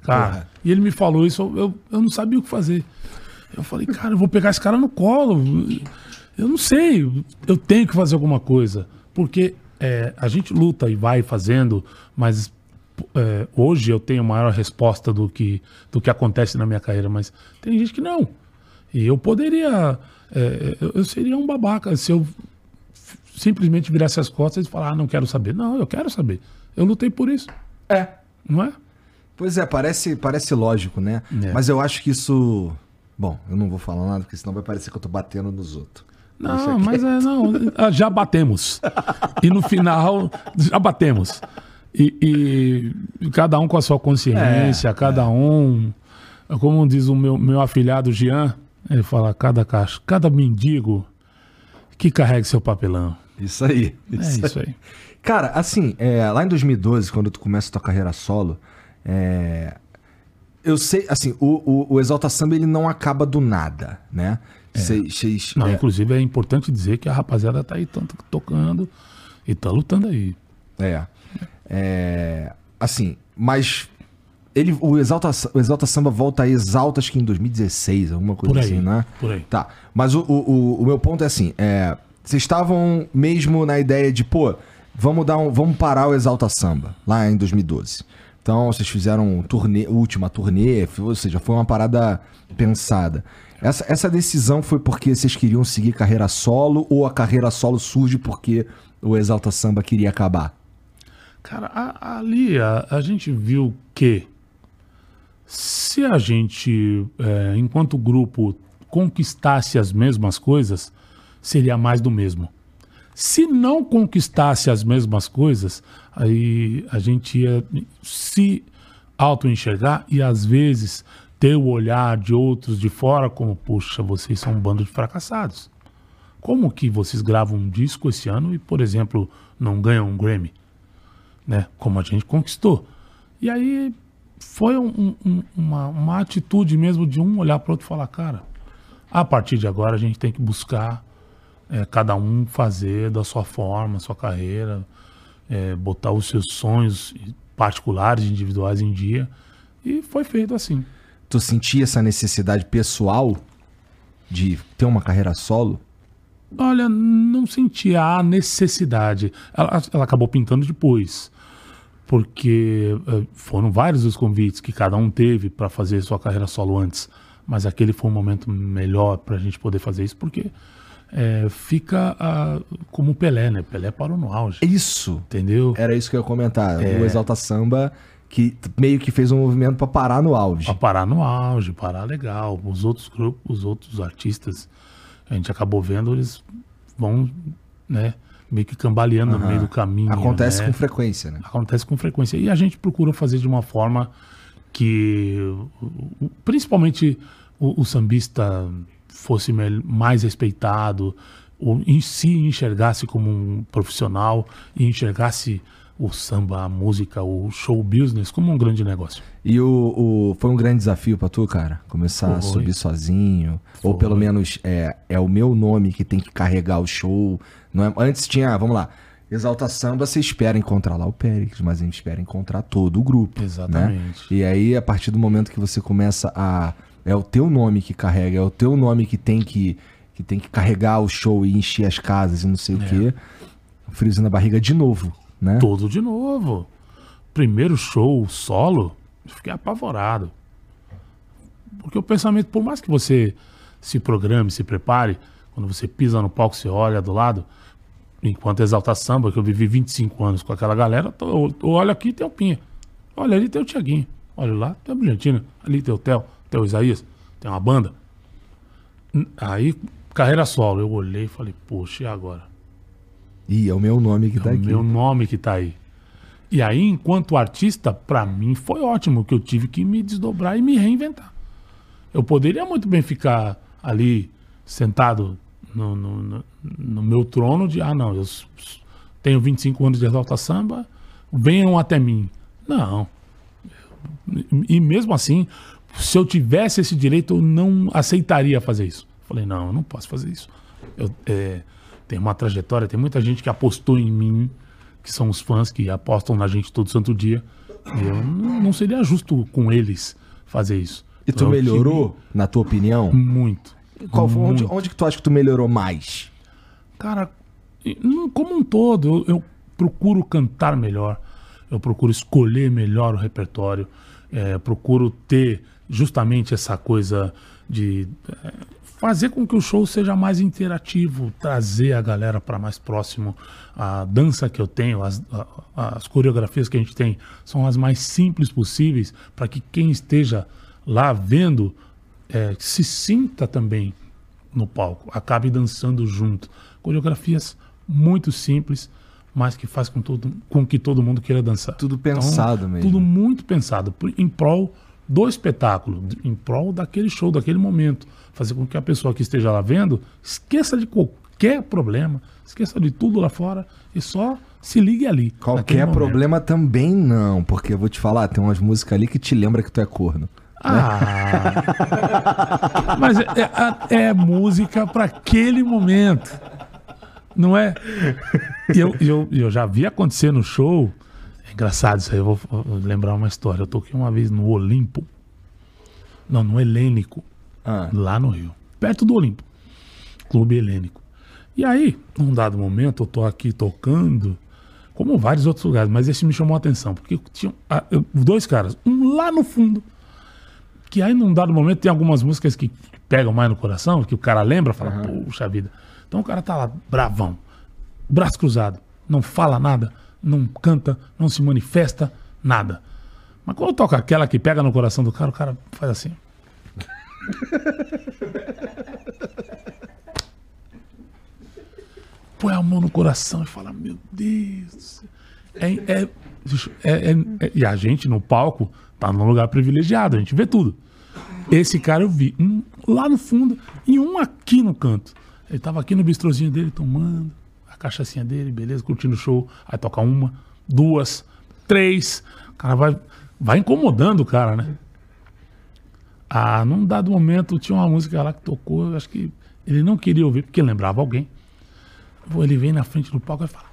Cara, Porra. e ele me falou isso, eu, eu não sabia o que fazer. Eu falei, cara, eu vou pegar esse cara no colo. Eu não sei, eu tenho que fazer alguma coisa. Porque é, a gente luta e vai fazendo, mas é, hoje eu tenho maior resposta do que, do que acontece na minha carreira, mas tem gente que não. E eu poderia é, eu, eu, seria um babaca se eu simplesmente virasse as costas e falar, ah, não quero saber. Não, eu quero saber. Eu lutei por isso. É. Não é? Pois é, parece, parece lógico, né? É. Mas eu acho que isso. Bom, eu não vou falar nada, porque senão vai parecer que eu tô batendo nos outros. Não, mas é, não. Ah, já batemos. e no final, já batemos. E, e cada um com a sua consciência, é, cada é. um. Como diz o meu, meu afilhado Jean, ele fala, cada caixa, cada mendigo que carrega seu papelão. Isso aí. Isso é isso aí. aí. Cara, assim, é, lá em 2012, quando tu começa a tua carreira solo, é, eu sei, assim, o, o, o, Exalta Samba ele não acaba do nada, né? É. Cês, cês, não, é... Inclusive é importante dizer que a rapaziada tá aí tanto tocando e tá lutando aí. É. é assim, mas ele, o, Exalta, o Exalta Samba volta a Exalta, acho que em 2016, alguma coisa por aí, assim, né? Por aí. Tá. Mas o, o, o meu ponto é assim: é, vocês estavam mesmo na ideia de, pô, vamos, dar um, vamos parar o Exalta Samba, lá em 2012. Então, vocês fizeram um turnê, última turnê, ou seja, foi uma parada pensada. Essa, essa decisão foi porque vocês queriam seguir carreira solo ou a carreira solo surge porque o Exalta Samba queria acabar? Cara, a, ali a, a gente viu que se a gente, é, enquanto grupo, conquistasse as mesmas coisas, seria mais do mesmo. Se não conquistasse as mesmas coisas, aí a gente ia se auto-enxergar e às vezes ter o olhar de outros de fora como, puxa, vocês são um bando de fracassados. Como que vocês gravam um disco esse ano e, por exemplo, não ganham um Grammy? Né? Como a gente conquistou. E aí foi um, um, uma, uma atitude mesmo de um olhar para o outro e falar, cara, a partir de agora a gente tem que buscar é, cada um fazer da sua forma, sua carreira, é, botar os seus sonhos particulares, individuais em dia. E foi feito assim. Tu sentia essa necessidade pessoal de ter uma carreira solo? Olha, não sentia a necessidade. Ela, ela acabou pintando depois porque uh, foram vários os convites que cada um teve para fazer sua carreira solo antes, mas aquele foi um momento melhor para a gente poder fazer isso, porque é, fica uh, como o Pelé, né? Pelé parou no auge. Isso! Entendeu? Era isso que eu ia comentar. É... O Exalta Samba que meio que fez um movimento para parar no auge. Para parar no auge, parar legal. Os outros grupos, os outros artistas, a gente acabou vendo, eles vão, né? Meio que cambaleando uhum. no meio do caminho. Acontece né? com frequência, né? Acontece com frequência. E a gente procura fazer de uma forma que, principalmente, o, o sambista fosse mais respeitado, ou em si enxergasse como um profissional e enxergasse o samba, a música, o show business como um grande negócio. E o, o foi um grande desafio para tu, cara? Começar foi. a subir sozinho? Foi. Ou pelo menos é, é o meu nome que tem que carregar o show? Não é, antes tinha, vamos lá, Exalta Samba, você espera encontrar lá o Péricles, mas a gente espera encontrar todo o grupo. Né? Exatamente. Né? E aí, a partir do momento que você começa a. É o teu nome que carrega, é o teu nome que tem que, que, tem que carregar o show e encher as casas e não sei é. o quê. Friozinho na barriga de novo né? Tudo de novo. primeiro show solo, eu fiquei apavorado. Porque o pensamento, por mais que você se programe, se prepare, quando você pisa no palco, você olha do lado, enquanto exalta samba, que eu vivi 25 anos com aquela galera, tô, olha aqui tem o Pinha, olha ali tem o Tiaguinho, olha lá tem a Brilhantina, ali tem o Theo, tem o Isaías, tem uma banda. Aí, carreira solo, eu olhei e falei, poxa, e agora? Ih, é o meu nome que É tá o aqui. meu nome que tá aí. E aí, enquanto artista, pra mim foi ótimo, que eu tive que me desdobrar e me reinventar. Eu poderia muito bem ficar ali sentado no, no, no- meu trono de, ah, não, eu tenho 25 anos de exalta samba, venham até mim. Não. E mesmo assim, se eu tivesse esse direito, eu não aceitaria fazer isso. Falei, não, eu não posso fazer isso. Eu é, tenho uma trajetória, tem muita gente que apostou em mim, que são os fãs que apostam na gente todo santo dia. Eu não, não seria justo com eles fazer isso. E tu Então, melhorou, na tua opinião? Muito. Qual foi, onde, muito. onde que tu acha que tu melhorou mais? Cara, como um todo, eu, eu procuro cantar melhor, eu procuro escolher melhor o repertório, é, procuro ter justamente essa coisa de é, fazer com que o show seja mais interativo, trazer a galera para mais próximo. A dança que eu tenho, as, a- as coreografias que a gente tem, são as mais simples possíveis para que quem esteja lá vendo é, se sinta também no palco, acabe dançando junto. Coreografias muito simples, mas que faz com, todo, com que todo mundo queira dançar. Tudo pensado mesmo. Tudo muito pensado, em prol do espetáculo, em prol daquele show, daquele momento. Fazer com que a pessoa que esteja lá vendo esqueça de qualquer problema, esqueça de tudo lá fora e só se ligue ali. Qualquer problema também não, porque eu vou te falar, tem umas músicas ali que te lembra que tu é corno. Ah, mas é, é- é música para aquele momento, não é? Eu, eu, eu já vi acontecer no show. É engraçado isso aí, eu vou, vou lembrar uma história. Eu toquei uma vez no Olimpo, não, no Helênico, Ah. lá no Rio, perto do Olimpo, Clube Helênico. E aí, num dado momento, eu tô aqui tocando, como vários outros lugares, mas esse me chamou a atenção, porque tinha ah, eu- dois caras, um lá no fundo, que aí num dado momento tem algumas músicas que pegam mais no coração, que o cara lembra, fala, puxa vida. Então o cara tá lá, bravão, braço cruzado, não fala nada, não canta, não se manifesta, nada. Mas quando toca aquela que pega no coração do cara, o cara faz assim. Põe a mão no coração e fala, meu Deus. do céu." É, é- é- é- é- e a gente no palco tá num lugar privilegiado, a gente vê tudo. Esse cara eu vi, um lá no fundo e um aqui no canto. Ele tava aqui no bistrozinho dele tomando a cachaçinha dele, beleza, curtindo o show. Aí toca uma, duas, três. O cara vai, vai incomodando o cara, né? Ah, num dado momento tinha uma música lá que tocou, eu acho que ele não queria ouvir porque lembrava alguém. Ele vem na frente do palco e fala: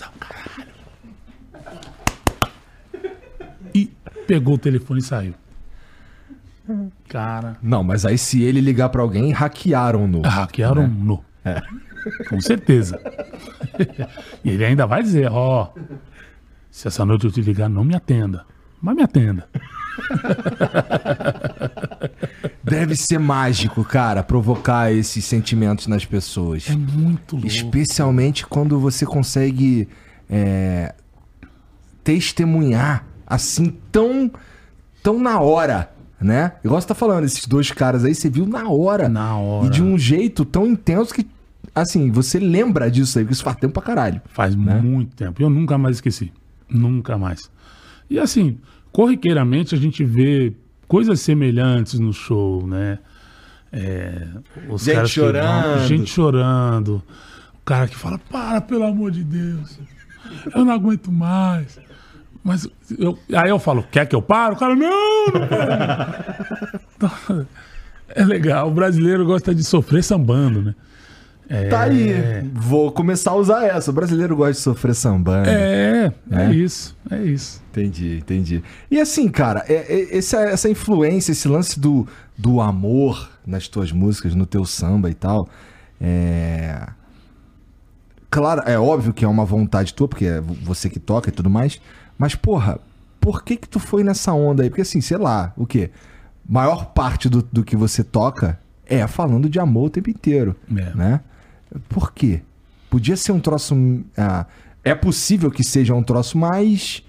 Coração, caralho. E pegou o telefone e saiu. Cara, Não, mas aí se ele ligar pra alguém, hackearam no. hackearam no. Com certeza. e ele ainda vai dizer, ó, se essa noite eu te ligar, não me atenda. Mas me atenda. Deve ser mágico, cara, provocar esses sentimentos nas pessoas. É muito louco. Especialmente quando você consegue é, testemunhar assim tão, tão na hora, né? Igual você tá falando, esses dois caras aí, você viu na hora. Na hora. E de um jeito tão intenso que, assim, você lembra disso aí, porque isso faz tempo pra caralho. Faz muito tempo. Eu nunca mais esqueci. Nunca mais. E assim, corriqueiramente a gente vê coisas semelhantes no show, né? É, os Gente vão- chorando. gente chorando. O cara que fala, para, pelo amor de Deus. Eu não aguento mais. Mas eu- aí eu falo, quer que eu pare? O cara, não, não paro." Então, é legal. O brasileiro gosta de sofrer sambando, né? Tá aí. Vou começar a usar essa. O brasileiro gosta de sofrer sambando. É, é, É? isso, é isso. Entendi, entendi. E assim, cara, é- é- essa, essa influência, esse lance do, do amor nas tuas músicas, no teu samba e tal, é... claro, é óbvio que é uma vontade tua, porque é você que toca e tudo mais. Mas, porra, por que que tu foi nessa onda aí? Porque assim, sei lá, o quê? Maior parte do, do que você toca é falando de amor o tempo inteiro, É. né? Por quê? Podia ser um troço... ah, é possível que seja um troço mais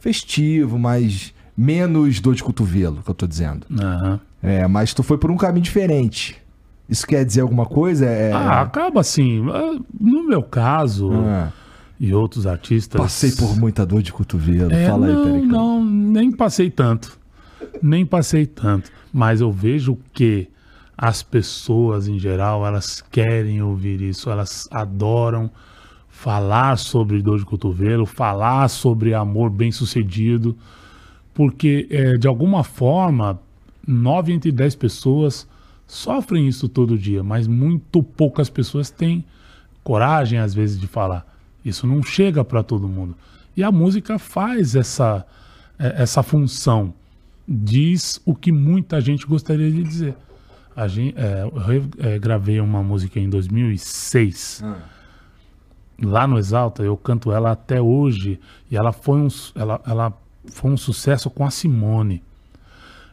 festivo, mais... Menos dor de cotovelo, que eu tô dizendo. Aham. É, mas tu foi por um caminho diferente. Isso quer dizer alguma coisa? É... Ah, acaba assim. ah, No meu caso, Ah, e outros artistas. passei por muita dor de cotovelo. É, Fala aí, não, Pericão. não, nem passei tanto. Nem passei tanto. Mas eu vejo que as pessoas, em geral, elas querem ouvir isso. Elas adoram falar sobre dor de cotovelo, falar sobre amor bem sucedido. Porque, é, de alguma forma, nove entre dez pessoas sofrem isso todo dia. Mas muito poucas pessoas têm coragem, às vezes, de falar. Isso não chega para todo mundo. E a música faz essa, é, essa função. Diz o que muita gente gostaria de dizer. A gente, é, eu é, gravei uma música em 2006. Lá no Exalta, eu canto ela até hoje. E ela foi um, ela, ela foi um sucesso com a Simone.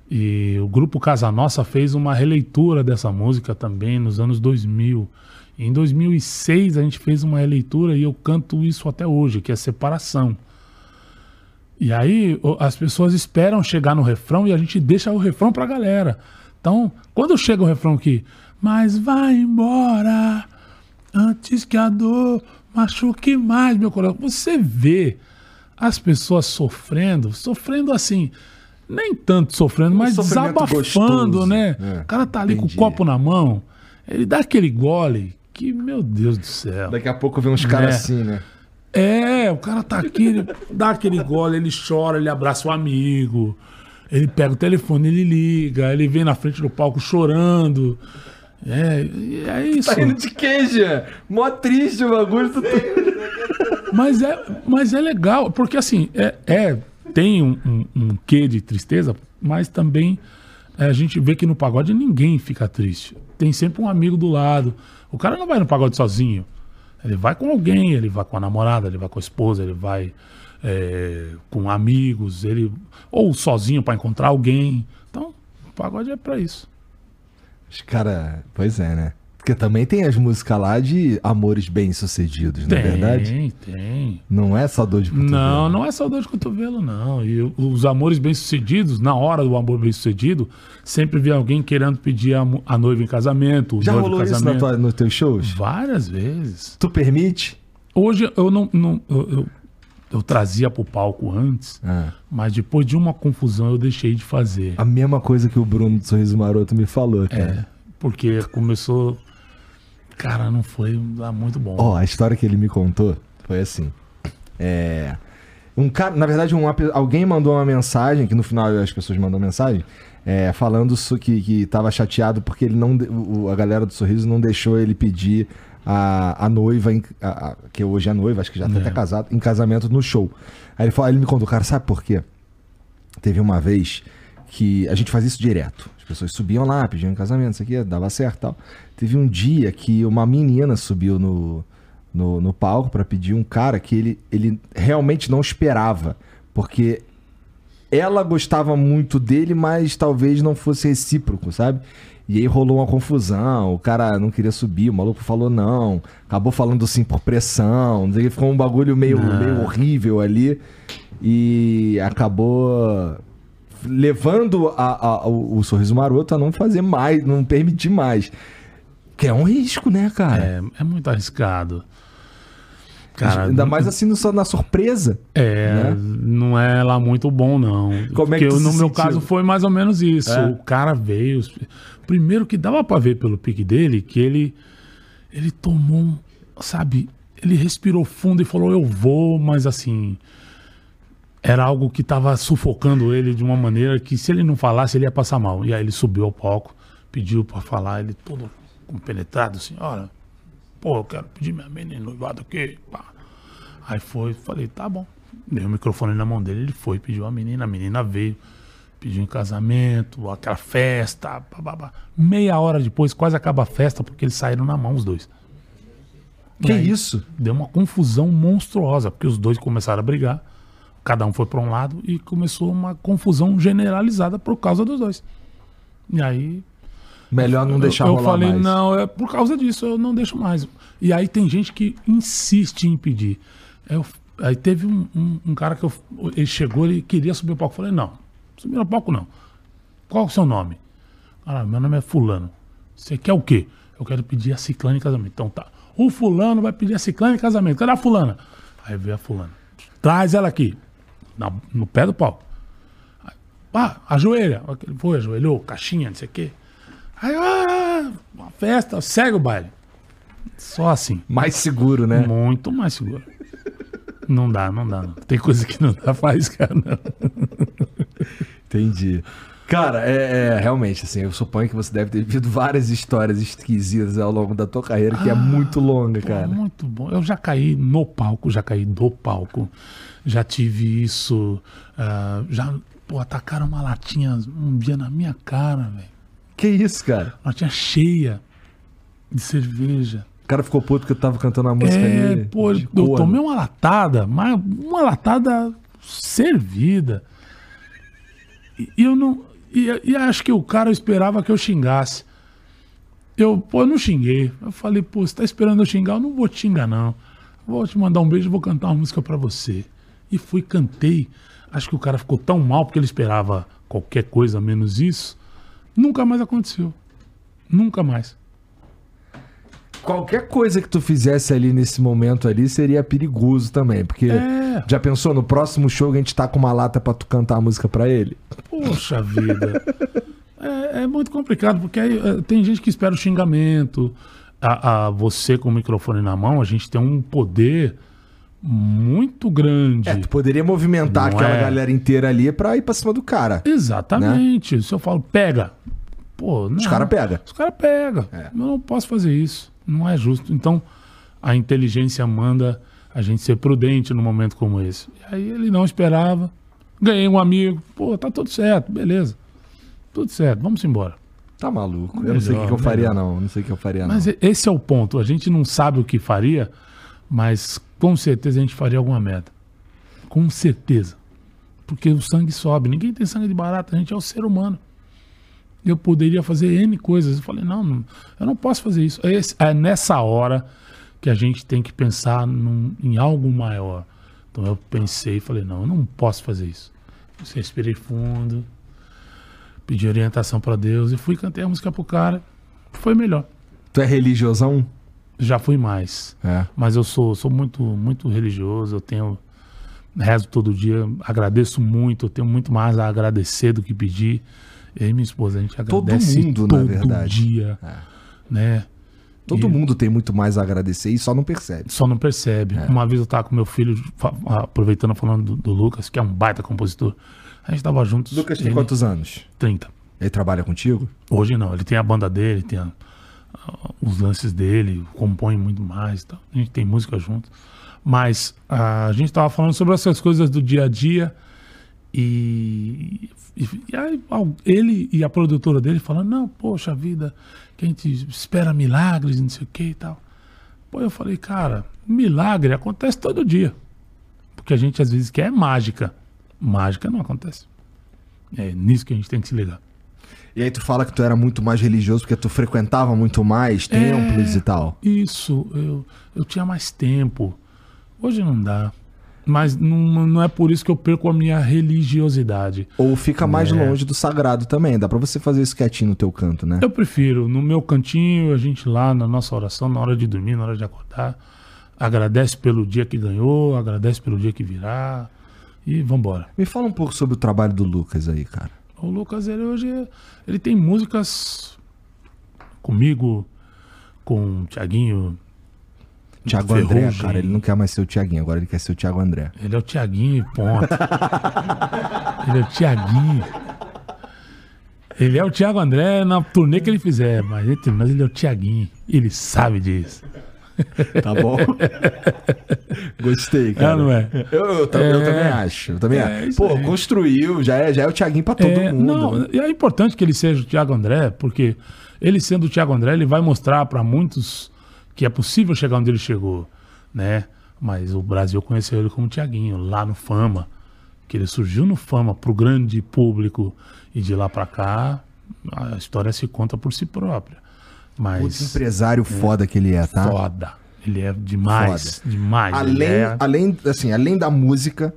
E o grupo Casa Nossa fez uma releitura dessa música também nos anos 2000. E em 2006 a gente fez uma releitura e eu canto isso até hoje, que é Separação. E aí as pessoas esperam chegar no refrão e a gente deixa o refrão pra galera. Então, quando chega o refrão aqui, mas vai embora antes que a dor machuque mais meu coração. Você vê as pessoas sofrendo, sofrendo assim, nem tanto sofrendo, mas sofrimento desabafando, gostoso. né? É, o cara tá ali entendi. com o copo na mão, ele dá aquele gole que, meu Deus do céu. Daqui a pouco vem uns caras É. assim, né? É, o cara tá aqui, ele dá aquele gole, ele chora, ele abraça o amigo, ele pega o telefone, ele liga, ele vem na frente do palco chorando. É, é isso. Tá indo de queijo. Mó triste o bagulho. Tu... Mas é, mas é legal, porque assim, é, é- tem um, um, um quê de tristeza, mas também é, a gente vê que no pagode ninguém fica triste. Tem sempre um amigo do lado. O cara não vai no pagode sozinho. Ele vai com alguém, ele vai com a namorada, ele vai com a esposa, ele vai é, com amigos, ele ou sozinho para encontrar alguém. Então, o pagode é para isso. Os cara, pois é, né? Porque também tem as músicas lá de amores bem-sucedidos, não é verdade? Tem, tem. Não é só dor de cotovelo. Não, não é só dor de cotovelo, não. E os amores bem-sucedidos, na hora do amor bem-sucedido, sempre vem alguém querendo pedir a, a noiva em casamento, Já rolou isso na casamento. tua, nos teus shows? Várias vezes. Tu permite? Hoje eu não. não- eu, eu- eu trazia pro palco antes, Ah. mas depois de uma confusão eu deixei de fazer. A mesma coisa que o Bruno do Sorriso Maroto me falou, É, cara. porque começou. Cara, não foi muito bom. Ó, a história que ele me contou foi assim. É. Um cara, na verdade, um, alguém mandou uma mensagem, que no final as pessoas mandam mensagem, é, falando que, que tava chateado porque ele não. o- a galera do sorriso não deixou ele pedir a, a noiva, a- a- que hoje é noiva, acho que já tá É. até casado, em casamento no show. Aí ele, falou, aí ele me contou, cara, sabe por quê? Teve uma vez que a gente fazia isso direto. As pessoas subiam lá, pediam em casamento, isso aqui dava certo tal. Teve um dia que uma menina subiu no, no, no palco pra pedir um cara que ele, ele realmente não esperava. Porque ela gostava muito dele, mas talvez não fosse recíproco, sabe? E aí rolou uma confusão, o cara não queria subir, o maluco falou não, acabou falando sim por pressão, ficou um bagulho meio, meio horrível ali e acabou levando a- a- o, o sorriso maroto a não fazer mais, não permitir mais. Que é um risco, né, cara? É, é muito arriscado. Cara, Ainda mais assim no- só na surpresa. É, né? não é lá muito bom, não. Como é Porque que tu no meu sentiu? caso foi mais ou menos isso. É? O cara veio. Primeiro que dava pra ver pelo pique dele que ele ele tomou, um, sabe, ele respirou fundo e falou eu vou, mas assim, era algo que tava sufocando ele de uma maneira que se ele não falasse ele ia passar mal. E aí ele subiu ao palco, pediu pra falar, ele todo compenetrado assim, olha, pô, eu quero pedir minha menina noivado aqui, pá. Aí foi, falei, tá bom. Dei o microfone na mão dele, ele foi, pediu a menina, a menina veio, pediu em casamento, aquela festa, pá. Meia hora depois, quase acaba a festa, porque eles saíram na mão os dois. Que E aí isso? Deu uma confusão monstruosa, porque os dois começaram a brigar. Cada um foi para um lado e começou uma confusão generalizada por causa dos dois. E aí Melhor não deixar eu, eu rolar falei, mais. não, é por causa disso, eu não deixo mais. E aí tem gente que insiste em pedir. Eu- aí teve um, um- um cara que eu, ele chegou, ele queria subir ao palco. Eu falei, não, subir ao palco não. Qual é o seu nome? Cara, meu nome é fulano. Você quer o quê? Eu quero pedir a ciclana em casamento. Então tá. O fulano vai pedir a ciclana em casamento. Cadê a fulana? Aí veio a fulana. Traz ela aqui. na- no pé do palco. Ah, ajoelha. Ele foi, ajoelhou, caixinha, não sei o quê. Aí, ah, uma festa, segue o baile. Só assim. Mais seguro, né? Muito mais seguro. Não dá, não dá. Não. Tem coisa que não dá faz, cara. Não. Entendi. Cara, é, é, realmente, assim, eu suponho que você deve ter vivido várias histórias esquisitas ao longo da tua carreira, que é muito longa, Pô, cara. Muito bom. Eu já caí no palco, já caí do palco. Já tive isso. ah, já, pô, atacaram uma latinha um dia na minha cara, velho. Que isso, cara? Latinha cheia de cerveja. O cara ficou puto porque eu tava cantando a música É, dele. pô, eu corno. tomei uma latada, mas uma latada servida. E eu não. E, e acho que o cara esperava que eu xingasse. Eu, pô, eu não xinguei. Eu falei, pô, você tá esperando eu xingar? Eu não vou te xingar, não. Vou te mandar um beijo e vou cantar uma música pra você. E fui, cantei. Acho que o cara ficou tão mal porque ele esperava qualquer coisa menos isso. Nunca mais aconteceu. Nunca mais. Qualquer coisa que tu fizesse ali nesse momento ali seria perigoso também, porque É. já pensou no próximo show que a gente tá com uma lata pra tu cantar a música pra ele? Poxa vida. É, é muito complicado, porque aí, eh, tem gente que espera o xingamento. A, a você com o microfone na mão, a gente tem um poder muito grande. É, tu poderia movimentar Não aquela é. galera inteira ali pra ir pra cima do cara. Exatamente. Se eu falo, pega. Pô, não. Os caras pegam. Os caras pegam. É. Eu não posso fazer isso. Não é justo. Então, a inteligência manda a gente ser prudente num momento como esse. E aí ele não esperava. Ganhei um amigo. Pô, tá tudo certo. Beleza. Tudo certo. Vamos embora. Tá maluco. Eu não sei o que, que eu faria, melhor. não. Não sei o que eu faria, Mas não. e- esse é o ponto. A gente não sabe o que faria, mas com certeza a gente faria alguma merda. Com certeza. Porque o sangue sobe. Ninguém tem sangue de barata, a gente é o ser humano. Eu poderia fazer N coisas. Eu falei, não, não eu não posso fazer isso. É, esse- é nessa hora que a gente tem que pensar num- em algo maior. Então eu pensei e falei, não, eu não posso fazer isso. Eu respirei fundo, pedi orientação para Deus e fui cantei a música pro cara. Foi melhor. Tu é religiosão? Já fui mais. É. Mas eu sou, sou muito, muito religioso. Eu tenho. Rezo todo dia, agradeço muito. Eu tenho muito mais a agradecer do que pedir. Eu e minha esposa, a gente Todo agradece mundo, na todo verdade. dia. É. Né? Todo E- mundo tem muito mais a agradecer e só não percebe. Só não percebe. É. Uma vez eu tava com meu filho, aproveitando falando do, do Lucas, que é um baita compositor. A gente tava juntos. Lucas tem ele- quantos anos? 30. Ele trabalha contigo? Hoje não, ele tem a banda dele, tem a- os lances dele, compõe muito mais. tal. A gente tem música junto. Mas ah, a gente tava falando sobre essas coisas do dia a dia e, e, e ele e a produtora dele falando, não, poxa vida, que a gente espera milagres, não sei o que e tal. Pô, eu falei, cara, milagre acontece todo dia. Porque a gente às vezes quer mágica. Mágica não acontece. É nisso que a gente tem que se ligar. E aí tu fala que tu era muito mais religioso porque tu frequentava muito mais templos e tal. Isso, eu, eu tinha mais tempo. Hoje não dá. Mas não, não é por isso que eu perco a minha religiosidade. Ou fica mais É. longe do sagrado também. Dá pra você fazer isso quietinho no teu canto, né? Eu prefiro, no meu cantinho, a gente lá na nossa oração, na hora de dormir, na hora de acordar, agradece pelo dia que ganhou, agradece pelo dia que virá e vambora. Me fala um pouco sobre o trabalho do Lucas aí, cara. O Lucas, ele hoje, ele tem músicas comigo, com o Thiaguinho, Tiago André, cara, ele não quer mais ser o Tiaguinho, agora ele quer ser o Tiago André. Ele é o Tiaguinho e ponto. ele é o Tiaguinho. Ele é o Thiago André na turnê que ele fizer, mas mas ele é o Tiaguinho. Ele sabe disso. Tá bom? Gostei, cara. É, não é? Eu, eu tam- eu É. também acho. Eu também É, acho. Pô, aí. construiu, já é, já é o Tiaguinho pra todo É, mundo. não, e é importante que ele seja o Thiago André, porque ele sendo o Thiago André, ele vai mostrar para muitos que é possível chegar onde ele chegou, né? Mas o Brasil conheceu ele como Tiaguinho, lá no Fama, que ele surgiu no Fama pro grande público e de lá para cá a história se conta por si própria. Mas Putz, empresário foda que ele é, tá? foda. Ele é demais, demais. Ele Além, é- além, assim, além da música,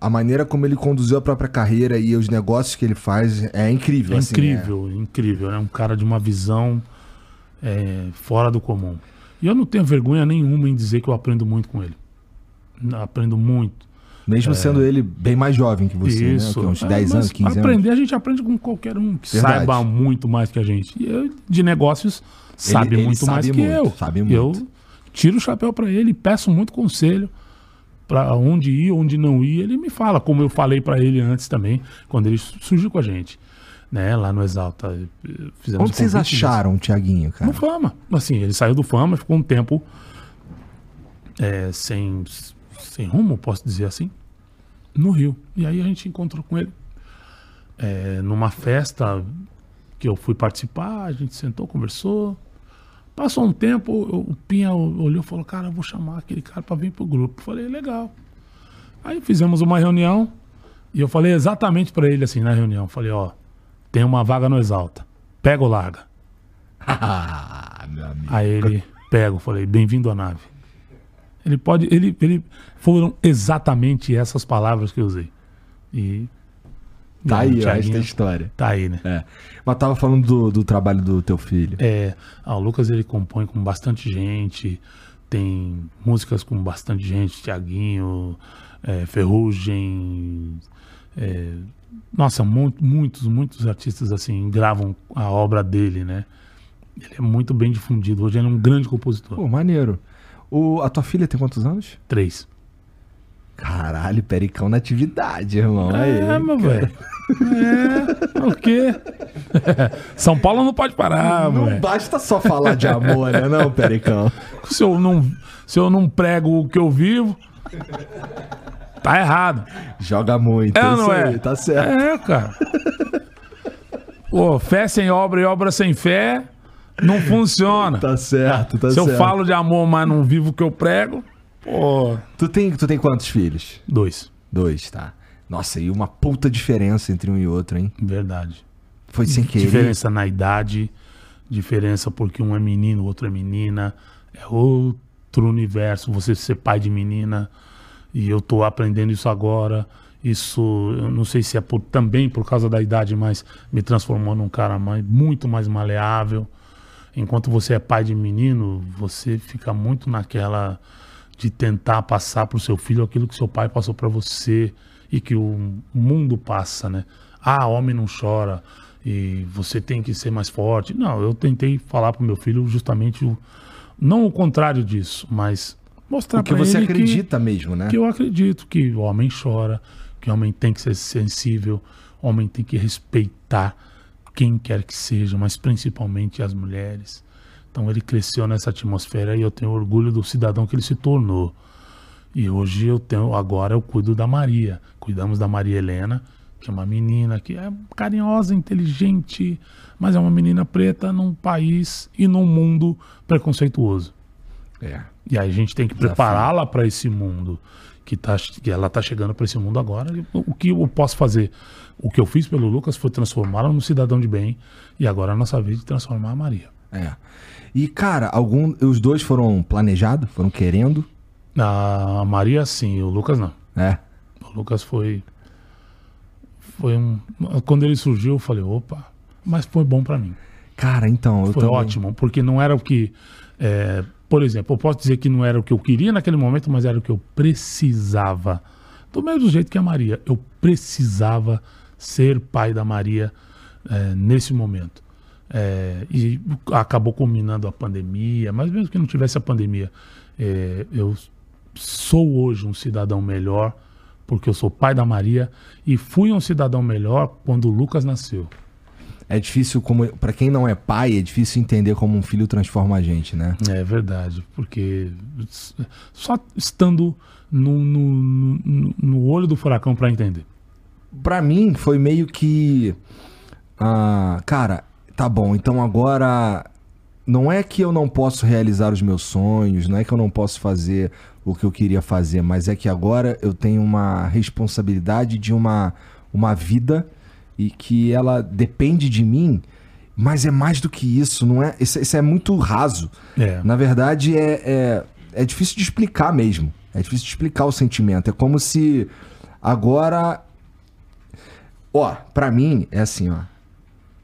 a maneira como ele conduziu a própria carreira e os negócios que ele faz é incrível. É assim, incrível, incrível. É um cara de uma visão é, fora do comum. E eu não tenho vergonha nenhuma em dizer que eu aprendo muito com ele. Aprendo muito. Mesmo sendo ele bem mais jovem que você, É. Isso. né? Que uns É, 10 mas anos, 15 anos. aprender, a gente aprende com qualquer um que Verdade. saiba muito mais que a gente. E eu, de negócios, sabe ele muito sabe mais que muito, eu. sabe Eu muito. tiro o chapéu para ele, peço muito conselho para onde ir, onde não ir. Ele me fala, como eu falei para ele antes também, quando ele surgiu com a gente. Né, lá no Exalta. eh, Fizemos Onde vocês disso. acharam o Tiaguinho, cara? No Fama. Assim, ele saiu do Fama, ficou um tempo é, sem, sem rumo, posso dizer assim, no Rio. E aí a gente encontrou com ele é, numa festa que eu fui participar, a gente sentou, conversou. Passou um tempo, o Pinha olhou e falou, cara, eu vou chamar aquele cara para vir pro grupo. Falei, legal. Aí fizemos uma reunião e eu falei exatamente para ele assim na reunião. Falei, ó, tem uma vaga no Exalta. Pega ou larga? Ah. Aí ele pego, falei, bem-vindo à nave. Ele pode, ele, ele foram exatamente essas palavras que eu usei. E Tá o aí, ó, esta Thiaguinho história. Tá aí, né? É. Mas tava falando do, do trabalho do teu filho. É, ah, o Lucas ele compõe com bastante gente, tem músicas com bastante gente, Tiaguinho, é, Ferrugem, é, nossa, mu- muitos, muitos artistas assim gravam a obra dele, né? Ele é muito bem difundido. Hoje ele é um grande compositor. Pô, maneiro. O, a tua filha tem quantos anos? Três. Caralho, Pericão na atividade, irmão. Aí, É, meu velho. É, o quê? São Paulo não pode parar, Não basta só falar de amor, né, não, Pericão? Se eu não, se eu não prego o que eu vivo, tá errado. Joga muito. É isso não é? aí, Tá certo. É, cara. Pô, fé sem obra e obra sem fé não funciona. Tá certo, tá Se certo. eu falo de amor, mas não vivo o que eu prego, pô. Tu tem, tu tem quantos filhos? Dois. Dois, tá. Nossa, e uma puta diferença entre um e outro, hein? Verdade. Foi sem querer. Diferença na idade, diferença porque um é menino, o outro é menina. É outro universo. Você ser pai de menina. E eu tô aprendendo isso agora. Isso, eu não sei se é por- também por causa da idade, mas me transformou num cara mais, muito mais maleável. Enquanto você é pai de menino, você fica muito naquela de tentar passar para o seu filho aquilo que seu pai passou para você e que o mundo passa, né? Ah, homem não chora e você tem que ser mais forte. Não, eu tentei falar para o meu filho justamente o não o contrário disso, mas mostrar para você ele que- acredita mesmo, né? que eu acredito que o homem chora, que o homem tem que ser sensível, o homem tem que respeitar quem quer que seja, mas principalmente as mulheres. Então ele cresceu nessa atmosfera e eu tenho orgulho do cidadão que ele se tornou. E hoje eu tenho, agora eu cuido da Maria. Cuidamos da Maria Helena, que é uma menina que é carinhosa, inteligente, mas é uma menina preta num país e num mundo preconceituoso. É. E aí a gente tem que prepará-la para esse mundo que, tá, que ela tá chegando para esse mundo agora. O que eu posso fazer? O que eu fiz pelo Lucas foi transformá-la num cidadão de bem e agora é a nossa vez de transformar a Maria. É. E, cara, algum, os dois foram planejados? Foram querendo? A Maria sim, o Lucas não. É. O Lucas foi foi um quando ele surgiu eu falei, opa, mas foi bom para mim. Cara, então, eu Foi também- ótimo, porque não era o que. é, por exemplo, eu posso dizer que não era o que eu queria naquele momento, mas era o que eu precisava. Do mesmo jeito que a Maria. Eu precisava ser pai da Maria é, nesse momento. É, e acabou culminando a pandemia, mas mesmo que não tivesse a pandemia, é, eu sou hoje um cidadão melhor, porque eu sou pai da Maria e fui um cidadão melhor quando o Lucas nasceu. É difícil, como para quem não é pai, é difícil entender como um filho transforma a gente, né? É verdade, porque só estando no, no, no- no olho do furacão para entender. Pra mim foi meio que ah, cara, tá bom, então agora não é que eu não posso realizar os meus sonhos, não é que eu não posso fazer o que eu queria fazer, mas é que agora eu tenho uma responsabilidade de uma, uma vida e que ela depende de mim, mas é mais do que isso, não é? Isso, isso é muito raso. É. Na verdade, é, é, é difícil de explicar mesmo. É difícil de explicar o sentimento. É como se agora. Ó, pra mim é assim, ó.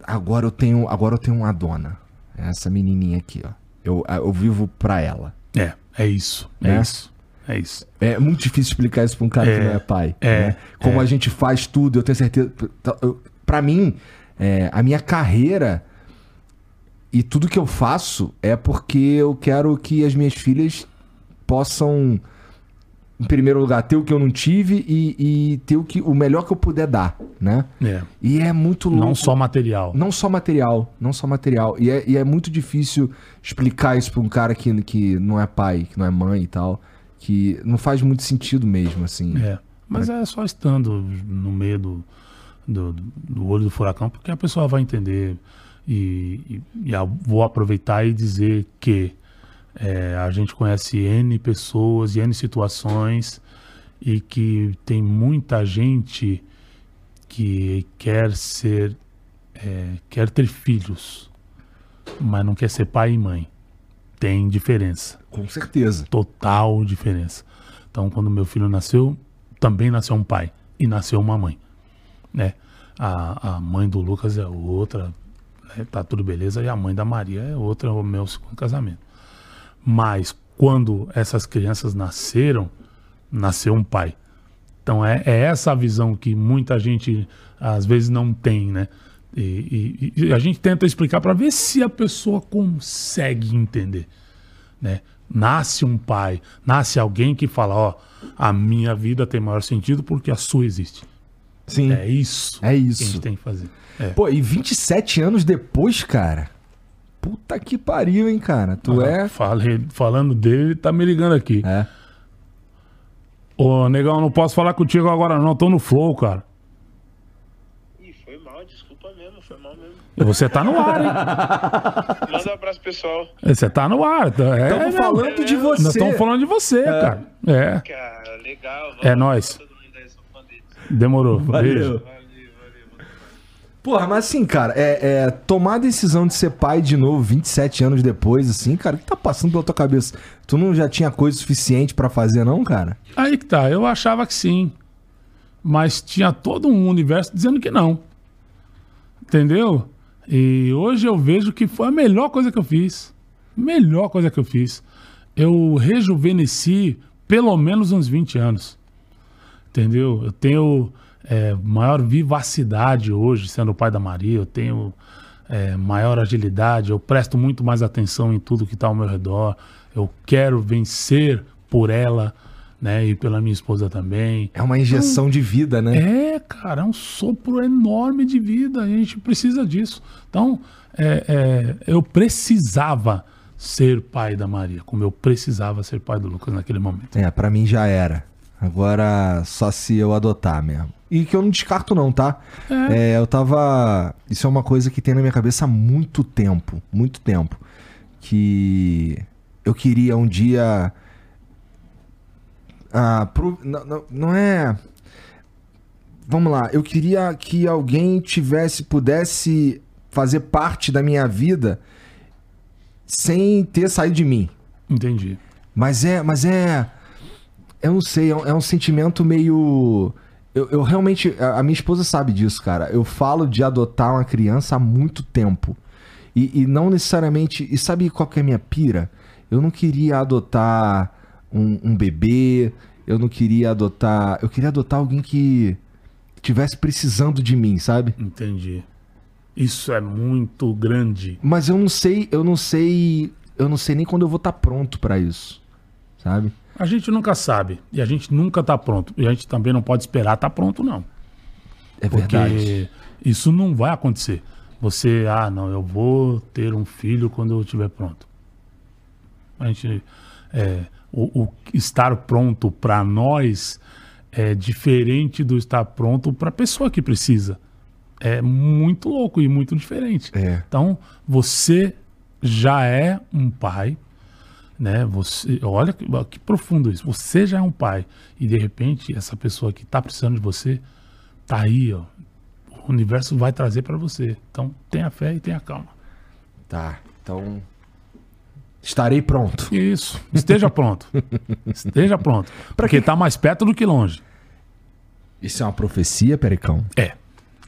Agora eu tenho, agora eu tenho uma dona. Essa menininha aqui, ó. Eu, eu vivo pra ela. É, é isso. É Né? isso. É isso. É muito difícil explicar isso pra um cara que É, não é pai. é, né? Como é. a gente faz tudo, eu tenho certeza. eu- Pra mim, é, a minha carreira e tudo que eu faço é porque eu quero que as minhas filhas possam, em primeiro lugar, ter o que eu não tive e, e ter o, que, o melhor que eu puder dar, né? É. E é muito louco. Não só material. Não só material, não só material. E é, e é muito difícil explicar isso pra um cara que, que não é pai, que não é mãe e tal. Que não faz muito sentido mesmo, assim. É. Mas é só estando no meio do, do, do olho do furacão, porque a pessoa vai entender. E, e, e vou aproveitar e dizer que é, a gente conhece N pessoas e N situações e que tem muita gente que quer ser, é, quer ter filhos, mas não quer ser pai e mãe. Tem diferença Com certeza. total diferença. Então, quando meu filho nasceu, também nasceu um pai e nasceu uma mãe, né? A, a mãe do Lucas é outra, né? tá tudo beleza, e a mãe da Maria é outra, o meu segundo casamento. Mas quando essas crianças nasceram, nasceu um pai. Então é, é essa a visão que muita gente às vezes não tem, né? E, e- e a gente tenta explicar para ver se a pessoa consegue entender né? Nasce um pai, nasce alguém que fala, ó, a minha vida tem maior sentido porque a sua existe. Sim. É isso. É isso. que a gente tem que fazer. É. Pô, e 27 anos depois, cara. Puta que pariu, hein, cara. Tu é. Falei, falando dele, ele tá me ligando aqui. É. Ô, negão, não posso falar contigo agora não, tô no flow, cara. Ih, foi mal, desculpa mesmo, foi mal mesmo. Você tá no ar, hein? Manda um abraço, pessoal. Você tá no ar. tá- É, Estamos mesmo. falando de você. Nós estamos falando de você, cara. É, Cara, legal. vamos É nóis. Demorou. Valeu. Beijo. Valeu, valeu. Porra, mas assim, cara, é, é, tomar a decisão de ser pai de novo 27 anos depois, assim, cara, o que tá passando pela tua cabeça? Tu não já tinha coisa suficiente pra fazer, não, cara? Aí que tá, eu achava que sim. Mas tinha todo um universo dizendo que não. Entendeu? E hoje eu vejo que foi a melhor coisa que eu fiz. Melhor coisa que eu fiz. Eu rejuvenesci pelo menos uns 20 anos. Entendeu? Eu tenho é, maior vivacidade hoje, sendo o pai da Maria. Eu tenho é, maior agilidade. Eu presto muito mais atenção em tudo que está ao meu redor. Eu quero vencer por ela, né? E pela minha esposa também. É uma injeção de vida, né? É, cara, é um sopro enorme de vida. A gente precisa disso. Então, é, é, eu precisava ser pai da Maria, como eu precisava ser pai do Lucas naquele momento. É, pra mim já era. Agora só se eu adotar mesmo. E que eu não descarto não, tá? É, eu tava... Isso é uma coisa que tem na minha cabeça há muito tempo. Muito tempo. Que eu queria um dia... Ah, pro- não, não- é... Vamos lá. Eu queria que alguém tivesse... Pudesse fazer parte da minha vida sem ter saído de mim. Entendi. Mas é, mas é. Eu não sei, é um, é um sentimento meio. Eu, eu realmente. A, a minha esposa sabe disso, cara. Eu falo de adotar uma criança há muito tempo. E, e não necessariamente. E sabe qual que é a minha pira? Eu não queria adotar um, um bebê. Eu não queria adotar. Eu queria adotar alguém que tivesse precisando de mim, sabe? Entendi. Isso é muito grande. Mas eu não sei, eu não sei. Eu não sei nem quando eu vou estar pronto pra isso. Sabe? A gente nunca sabe. E a gente nunca tá pronto. E a gente também não pode esperar estar pronto, não. É Porque verdade. isso não vai acontecer. Você, ah, não, eu vou ter um filho quando eu estiver pronto. A gente, é, o, o estar pronto para nós é diferente do estar pronto para a pessoa que precisa. É muito louco e muito diferente. É. Então, você já é um pai, né? Você, olha que, que profundo isso. Você já é um pai e de repente essa pessoa que tá precisando de você tá aí, ó. O universo vai trazer para você. Então tenha fé e tenha calma. Tá, então. Estarei pronto. Isso. Esteja pronto. Esteja pronto. Porque tá mais perto do que longe. Isso é uma profecia, Pericão? É.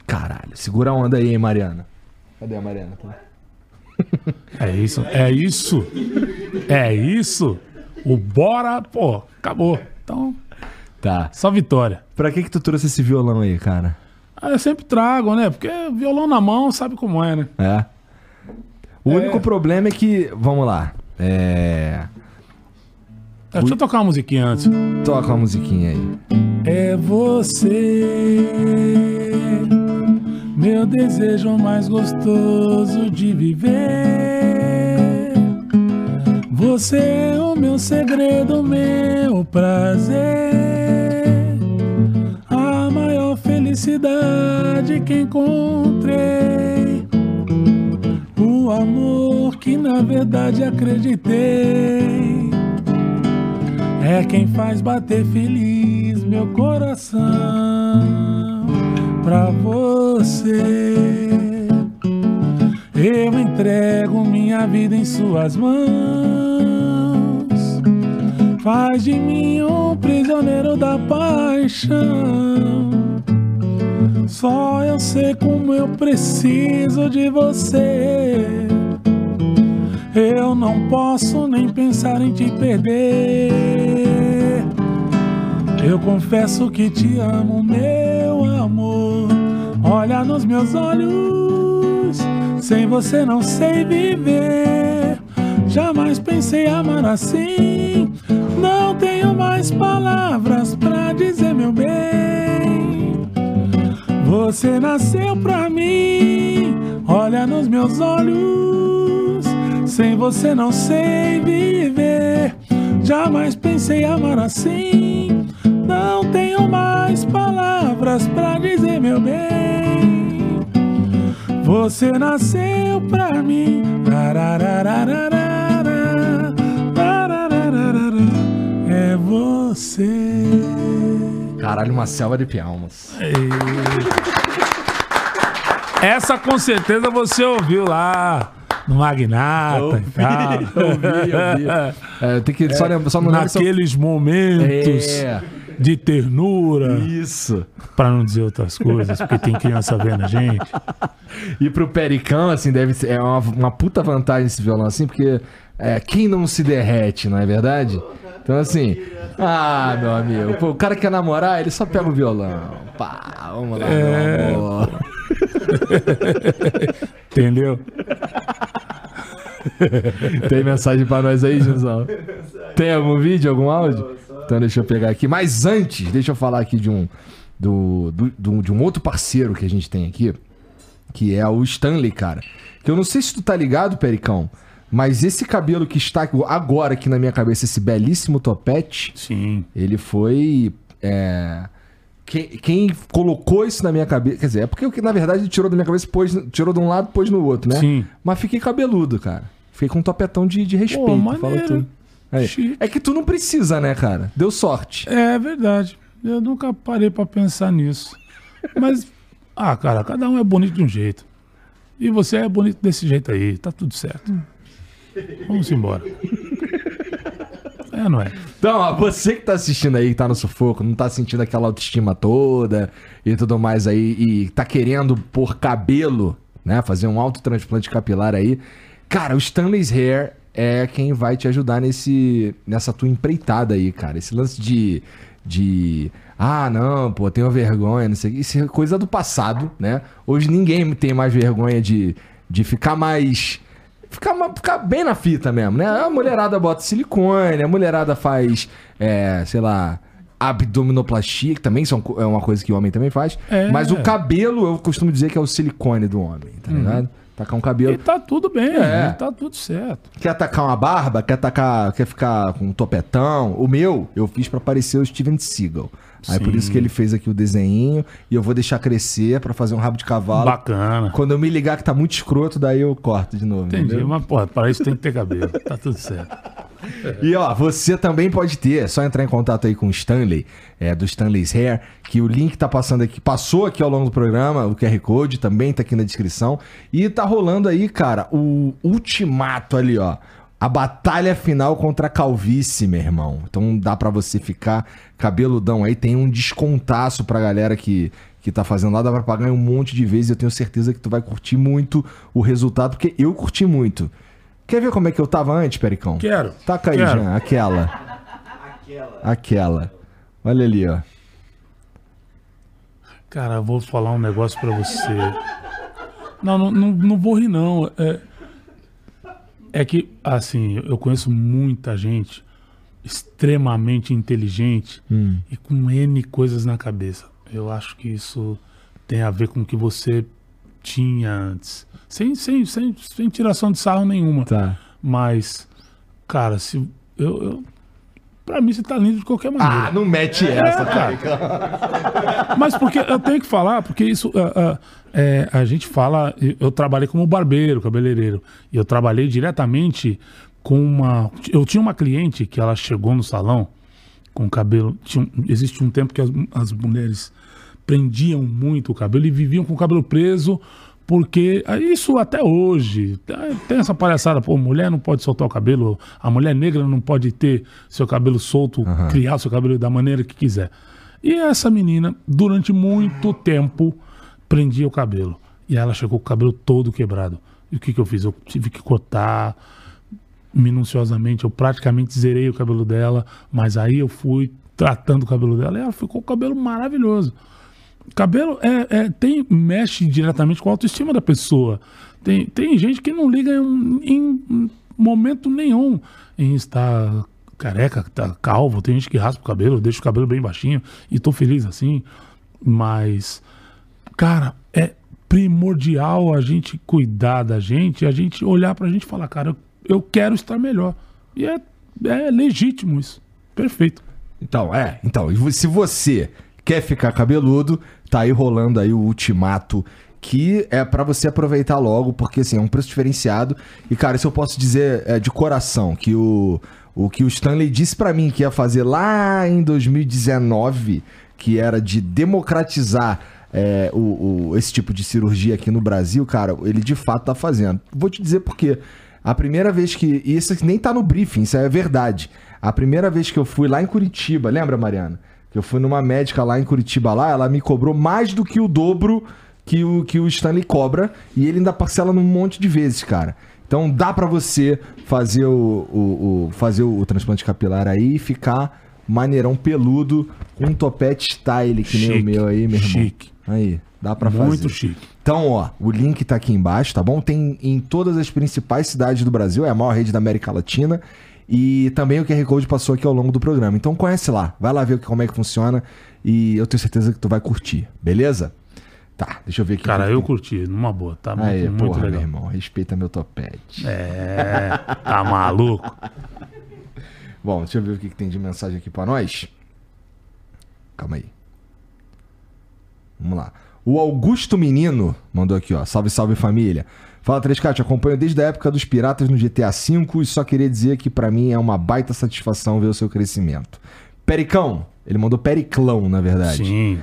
Caralho. Segura a onda aí, hein, Mariana. Cadê a Mariana? É isso. É isso. É isso. O bora, pô, acabou. Então, Tá. só vitória. Pra que que tu trouxe esse violão aí, cara? Ah, eu sempre trago, né? Porque violão na mão sabe como é, né? É. O único problema é que. Vamos lá. É. É, Deixa eu tocar uma musiquinha antes. Toca uma musiquinha aí. É você, meu desejo mais gostoso de viver. Você é o meu segredo, meu prazer. A maior felicidade que encontrei. O amor que na verdade acreditei. É quem faz bater feliz meu coração pra você. Eu entrego minha vida em suas mãos. Faz de mim um prisioneiro da paixão. Só eu sei como eu preciso de você. Eu não posso nem pensar em te perder. Eu confesso que te amo, meu amor. Olha nos meus olhos, sem você não sei viver. Jamais pensei amar assim. Não tenho mais palavras pra dizer, meu bem. Você nasceu pra mim. Olha nos meus olhos. Sem você não sei viver. Jamais pensei amar assim. Não tenho mais palavras pra dizer, meu bem. Você nasceu pra mim. É você. Caralho, uma selva de palmas. Essa com certeza você ouviu lá no Magnata e tal. ouvi, ouvi. É, tem que só, lembra- só não eu- Naqueles momentos É. de ternura, Isso. pra não dizer outras coisas, porque tem criança vendo a gente. E pro Pericão, assim, deve ser é uma, uma puta vantagem esse violão, assim, porque é, quem não se derrete, não é verdade? Então, assim, ah, meu amigo, pô, o cara quer namorar, ele só pega o violão. Pá, vamos lá, É. meu amor. Entendeu? Tem mensagem pra nós aí, Gilzão? Tem algum vídeo, algum áudio? Então deixa eu pegar aqui. Mas antes, deixa eu falar aqui de um, do, do- do- de um outro parceiro que a gente tem aqui, que é o Stanley, cara. Que eu não sei se tu tá ligado, Pericão, mas esse cabelo que está agora aqui na minha cabeça, esse belíssimo topete, Sim. ele foi. é, quem, quem colocou isso na minha cabeça. Quer dizer, é porque, na verdade, ele tirou da minha cabeça, pôs, tirou de um lado, pôs no outro, né? Sim. Mas fiquei cabeludo, cara. Fiquei com um topetão de, de respeito. Pô, fala tudo. Chique. É que tu não precisa, né, cara? Deu sorte. É verdade. Eu nunca parei pra pensar nisso. Mas, ah, cara, cada um é bonito de um jeito. E você é bonito desse jeito aí, tá tudo certo. Vamos embora. É, não é? Então, ó, você que tá assistindo aí, que tá no sufoco, não tá sentindo aquela autoestima toda e tudo mais aí, e tá querendo pôr cabelo, né? Fazer um autotransplante capilar aí. Cara, o Stanley's Hair é quem vai te ajudar nesse, nessa tua empreitada aí, cara. Esse lance de. de ah, não, pô, tenho vergonha, não sei o. Isso é coisa do passado, né? Hoje ninguém tem mais vergonha de, de ficar mais. Ficar, ficar bem na fita mesmo, né? A mulherada bota silicone, a mulherada faz, é, sei lá, abdominoplastia, que também são, é uma coisa que o homem também faz. É. Mas o cabelo, eu costumo dizer que é o silicone do homem, tá ligado? Tacar um cabelo. E tá tudo bem, É. e tá tudo certo. Quer atacar uma barba? Quer atacar. Quer ficar com um topetão? O meu, eu fiz pra parecer o Steven Seagal. Aí por isso que ele fez aqui o desenho e eu vou deixar crescer pra fazer um rabo de cavalo. Bacana. Quando eu me ligar que tá muito escroto, daí eu corto de novo. Entendi, entendeu? mas, porra, para isso tem que ter cabelo. Tá tudo certo. E ó, você também pode ter, é só entrar em contato aí com o Stanley, é, do Stanley's Hair, que o link tá passando aqui, passou aqui ao longo do programa, o QR Code também tá aqui na descrição. E tá rolando aí, cara, o ultimato ali, ó. A batalha final contra a calvície, meu irmão. Então dá pra você ficar cabeludão aí. Tem um descontaço pra galera que, que tá fazendo lá. Dá pra pagar em um monte de vezes. Eu tenho certeza que tu vai curtir muito o resultado, porque eu curti muito. Quer ver como é que eu tava antes, Pericão? Quero. Taca aí, Quero. Jean, aquela. Aquela. Olha ali, ó. Cara, eu vou falar um negócio pra você. Não, não, não, não vou rir, não. É, é que, assim, eu conheço muita gente extremamente inteligente e com N coisas na cabeça. Eu acho que isso tem a ver com o que você tinha antes. Sem, sem, sem, sem tiração de sarro nenhuma. Tá. Mas, cara, se. Eu, eu, pra mim, você tá lindo de qualquer maneira. Ah, não mete essa, cara. Mas porque eu tenho que falar, porque isso. ah, ah, é, a gente fala. Eu trabalhei como barbeiro, cabeleireiro. E eu trabalhei diretamente com uma. Eu tinha uma cliente que ela chegou no salão com cabelo. Tinha, um- existe um tempo que as, as mulheres prendiam muito o cabelo e viviam com o cabelo preso. Porque ah, isso até hoje ah, tem essa palhaçada, pô, mulher não pode soltar o cabelo, a mulher negra não pode ter seu cabelo solto, criar o seu cabelo da maneira que quiser. E essa menina, durante muito tempo, prendia o cabelo. E ela chegou com o cabelo todo quebrado. E o que, que eu fiz? Eu tive que cortar minuciosamente. Eu praticamente zerei o cabelo dela, mas aí eu fui tratando o cabelo dela e ela ficou com o cabelo maravilhoso. Cabelo é, é- tem, mexe diretamente com a autoestima da pessoa. Tem, tem gente que não liga em, em momento nenhum em estar careca, tá calvo. Tem gente que raspa o cabelo, deixa o cabelo bem baixinho e tô feliz assim. Mas, cara, é primordial a gente cuidar da gente, a gente olhar pra gente e falar, cara, eu, eu quero estar melhor. E é, é legítimo isso. Perfeito. Então, é. Então, se você quer ficar cabeludo, tá aí rolando aí o ultimato que é pra você aproveitar logo, porque assim, é um preço diferenciado. E cara, isso eu posso dizer é, de coração, que o, o que o Stanley disse pra mim que ia fazer lá em 2019, que era de democratizar é, o, o- esse tipo de cirurgia aqui no Brasil, cara, ele de fato tá fazendo. Vou te dizer por quê. A primeira vez que. Isso nem tá no briefing, isso é verdade. A primeira vez que eu fui lá em Curitiba, lembra, Mariana? Eu fui numa médica lá em Curitiba lá, ela me cobrou mais do que o dobro que o, que o Stanley cobra. E ele ainda parcela num monte de vezes, cara. Então dá pra você fazer o, o- o- fazer o, transplante capilar aí e ficar maneirão peludo com um topete style que nem o Chique, meu aí, meu irmão. chique. Aí, dá pra fazer. Muito chique. Então, ó, o link tá aqui embaixo, tá bom? Tem em todas as principais cidades do Brasil, é a maior rede da América Latina. E também o QR Code passou aqui ao longo do programa. Então conhece lá, vai lá ver como é que funciona e eu tenho certeza que tu vai curtir, beleza? Tá, deixa eu ver aqui. Cara, eu tem. curti, numa boa. Tá muito, Aí, muito porra, meu legal. irmão, respeita meu topete. É, tá maluco? Bom, deixa eu ver o que, que tem de mensagem aqui pra nós. Calma aí. Vamos lá. O Augusto Menino mandou aqui, ó. Salve, salve família. Fala 3K, te acompanho desde a época dos piratas no GTA V e só queria dizer que pra mim é uma baita satisfação ver o seu crescimento. Pericão, ele mandou Periclão, na verdade. Sim.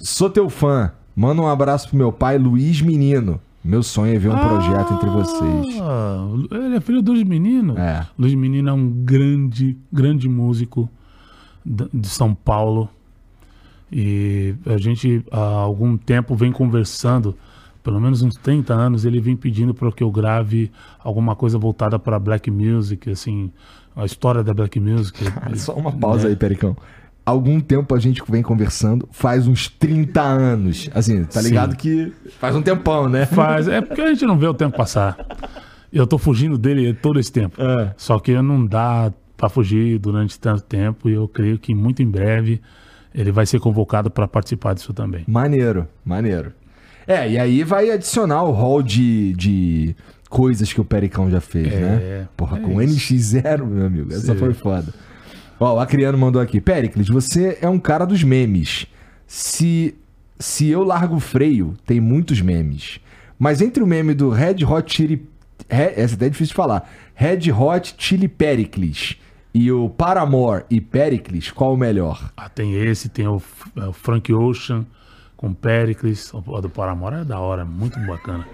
Sou teu fã. Manda um abraço pro meu pai, Luiz Menino. Meu sonho é ver um projeto entre vocês. Ah, ele é filho do Luiz Menino. É. Luiz Menino é um grande, grande músico de São Paulo. E a gente há algum tempo vem conversando, pelo menos uns 30 anos, ele vem pedindo para que eu grave alguma coisa voltada para black music, assim, a história da black music. Só uma pausa né? aí, Pericão. Algum tempo a gente vem conversando, faz uns 30 anos. Assim, tá Sim. ligado que faz um tempão, né? Faz, é porque a gente não vê o tempo passar. Eu tô fugindo dele todo esse tempo. É. Só que não dá para fugir durante tanto tempo e eu creio que muito em breve ele vai ser convocado para participar disso também. Maneiro, maneiro. É, e aí vai adicionar o rol de, de coisas que o Pericão já fez, É, né? Porra, é com isso. NX0, meu amigo. Essa Sim. foi foda. Ó, o Acriano mandou aqui. Pericles, você é um cara dos memes. Se, se eu largo o freio, tem muitos memes. Mas entre o meme do Red Hot Chili... Essa até é difícil de falar. Red Hot Chili Pericles e o Paramore e Pericles, qual o melhor? Ah, tem esse, tem o, é, o Frank Ocean com Pericles, o do Paramore é da hora, muito bacana.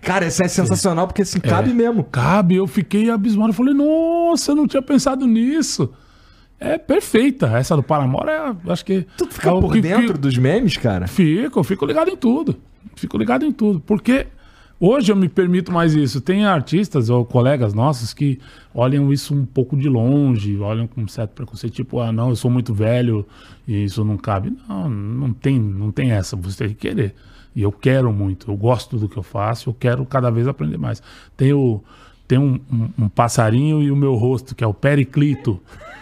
Cara, essa é sensacional porque assim, cabe mesmo. Cabe, eu fiquei abismado, eu falei, nossa, eu não tinha pensado nisso. É perfeita, essa do Paramore é, acho que... Tu fica é por que- dentro que- dos memes, cara? Fico, eu fico ligado em tudo. Fico ligado em tudo. Porque hoje eu me permito mais isso. Tem artistas ou colegas nossos que olham isso um pouco de longe, olham com certo preconceito, tipo, ah, não, eu sou muito velho e isso não cabe. Não, não tem, não tem essa. Você tem que querer. E eu quero muito, eu gosto do que eu faço, eu quero cada vez aprender mais. Tem, o, tem um, um- um passarinho e o meu rosto, que é o Periclito.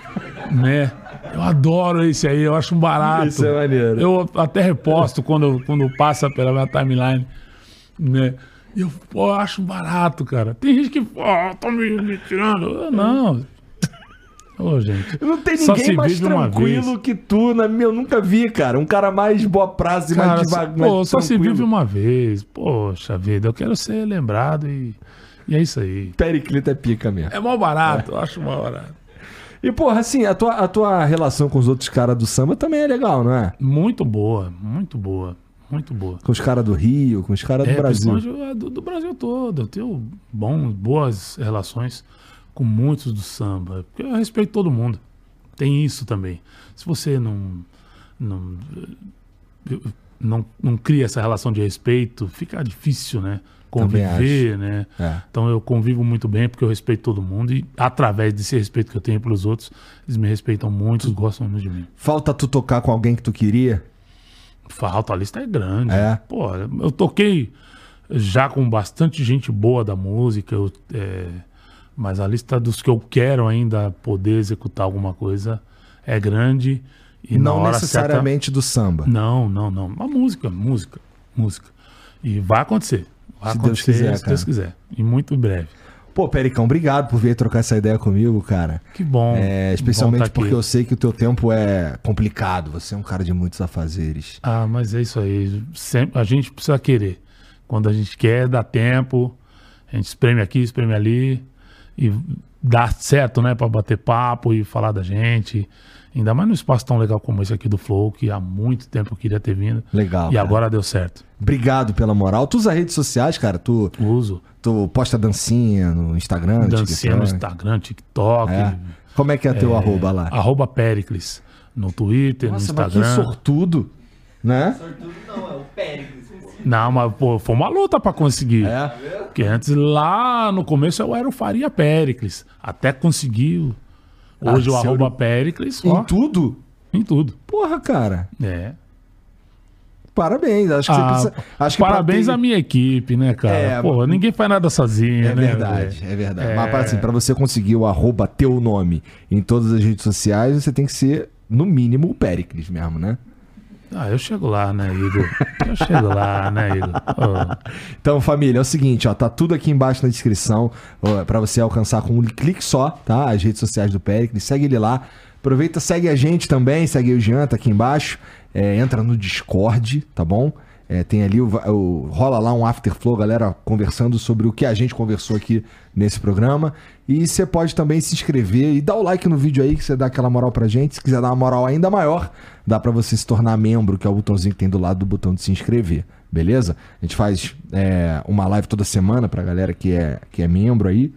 né? Eu adoro esse aí, eu acho um barato. Isso é maneiro. Eu até reposto quando, quando passa pela minha timeline, né? E eu, pô, eu acho barato, cara. Tem gente que, pô, tá me, me tirando. Eu, não. Ô, gente. Não tem ninguém se mais tranquilo que tu, na minha, eu nunca vi, cara. Um cara mais boa prazo e mais devagar. pô, só se vive uma vez. Poxa vida, eu quero ser lembrado e, e é isso aí. Periclito é pica mesmo. É mó barato, eu acho mó barato. E, porra, assim, a tua, a tua relação com os outros caras do samba também é legal, não é? Muito boa, muito boa, muito boa. Com os caras do Rio, com os caras do É, Brasil. do, do Brasil todo. Eu tenho bom, boas relações com muitos do samba. Porque eu respeito todo mundo. Tem isso também. Se você não, não, não, não cria essa relação de respeito, fica difícil, né? Conviver, né? É. Então eu convivo muito bem porque eu respeito todo mundo e através desse respeito que eu tenho pelos outros, eles me respeitam muito, gostam muito de mim. Falta tu tocar com alguém que tu queria? Falta, a lista é grande. É. Pô, eu toquei já com bastante gente boa da música, eu, é, mas a lista dos que eu quero ainda poder executar alguma coisa é grande. E não necessariamente do samba. certa. Não, não, não. A música, música, música. E vai acontecer. Vai Se Deus acontecer, quiser, se Deus cara. quiser. E muito breve. Pô, Pericão, obrigado por vir trocar essa ideia comigo, cara. Que bom. É, especialmente bom tá aqui. porque eu sei que o teu tempo é complicado. Você é um cara de muitos afazeres. Ah, mas é isso aí. Sempre, a gente precisa querer. Quando a gente quer, dá tempo. A gente espreme aqui, espreme ali. E dá certo, né? Pra bater papo e falar da gente. Ainda mais num espaço tão legal como esse aqui do Flow, que há muito tempo eu queria ter vindo. Legal. E cara. agora deu certo. Obrigado pela moral. Tu usa redes sociais, cara? Tu, Uso. tu posta dancinha no Instagram? Dancinha no TikTok? Instagram, TikTok. É. Como é que é teu arroba lá? Arroba Pericles. No Twitter, Nossa, no mas que Instagram. sortudo, né? Não, é o Péricles. Não, mas pô, foi uma luta pra conseguir. É. Porque antes, lá no começo, eu era o Faria Pericles. Até conseguiu. Hoje Ah, o arroba Pericles, Em ó, tudo? em tudo. Porra, cara. É. Parabéns. Acho que Ah, você precisa. Acho que parabéns pra à ter- minha equipe, né, cara? É, Pô, ninguém faz nada sozinho, É né? verdade, é verdade. É. Mas para, assim, pra você conseguir o arroba teu nome em todas as redes sociais, você tem que ser, no mínimo, o Pericles mesmo, né? Ah, eu chego lá, né, Igor? Eu chego lá, né, Igor? Ô, Então, família, é o seguinte, ó, tá tudo aqui embaixo na descrição ó, pra você alcançar com um clique só, tá? As redes sociais do Pericles, segue ele lá. Aproveita, segue a gente também, segue o Jean, tá aqui embaixo. É, entra no Discord, tá bom? É, tem ali, o, o- rola lá um afterflow, galera conversando sobre o que a gente conversou aqui nesse programa. E você pode também se inscrever e dar o like no vídeo aí, que você dá aquela moral pra gente. Se quiser dar uma moral ainda maior, dá pra você se tornar membro, que é o botãozinho que tem do lado do botão de se inscrever. Beleza? A gente faz é, uma live toda semana pra galera que é, que é membro aí.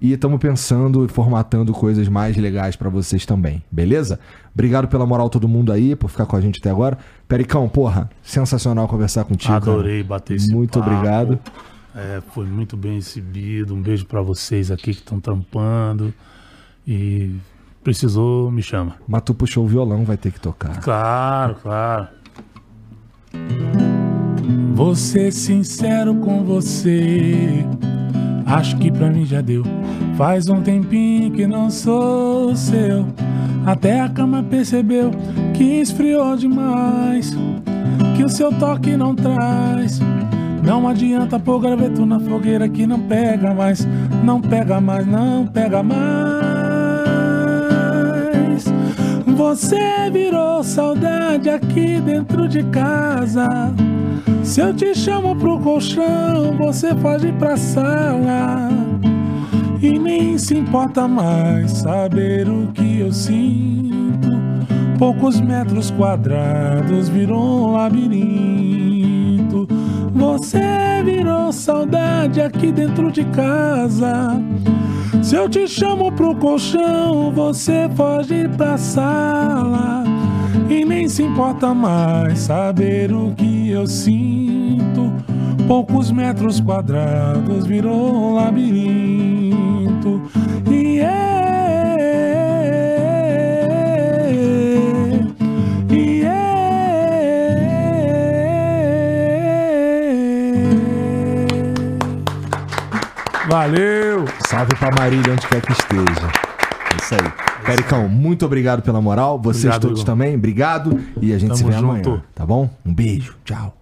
E estamos pensando e formatando coisas mais legais pra vocês também, beleza? Obrigado pela moral todo mundo aí, por ficar com a gente até agora. Pericão, porra, sensacional conversar contigo. cara. Adorei bater esse Muito papo. obrigado. É, foi muito bem recebido. Um beijo pra vocês aqui que estão trampando. E precisou, me chama. Mas tu puxou o violão, vai ter que tocar. Claro, claro. Vou ser sincero com você. Acho que pra mim já deu. Faz um tempinho que não sou seu. Até a cama percebeu que esfriou demais. Que o seu toque não traz. Não adianta pôr graveto na fogueira que não pega mais. Não pega mais, não pega mais. Você virou saudade aqui dentro de casa. Se eu te chamo pro colchão, você ir pra sala. E nem se importa mais saber o que eu sinto. Poucos metros quadrados virou um labirinto. Você virou saudade aqui dentro de casa. Se eu te chamo pro colchão, você ir pra sala. E nem se importa mais saber o que eu sinto. Poucos metros quadrados virou um labirinto. E é. E é. Valeu! Salve pra Marília, onde quer que esteja. É isso aí. Pericão, muito obrigado pela moral. Vocês Obrigado, todos Igor. também, obrigado. E a gente se Tamo vê amanhã, junto. tá bom? Um beijo, tchau.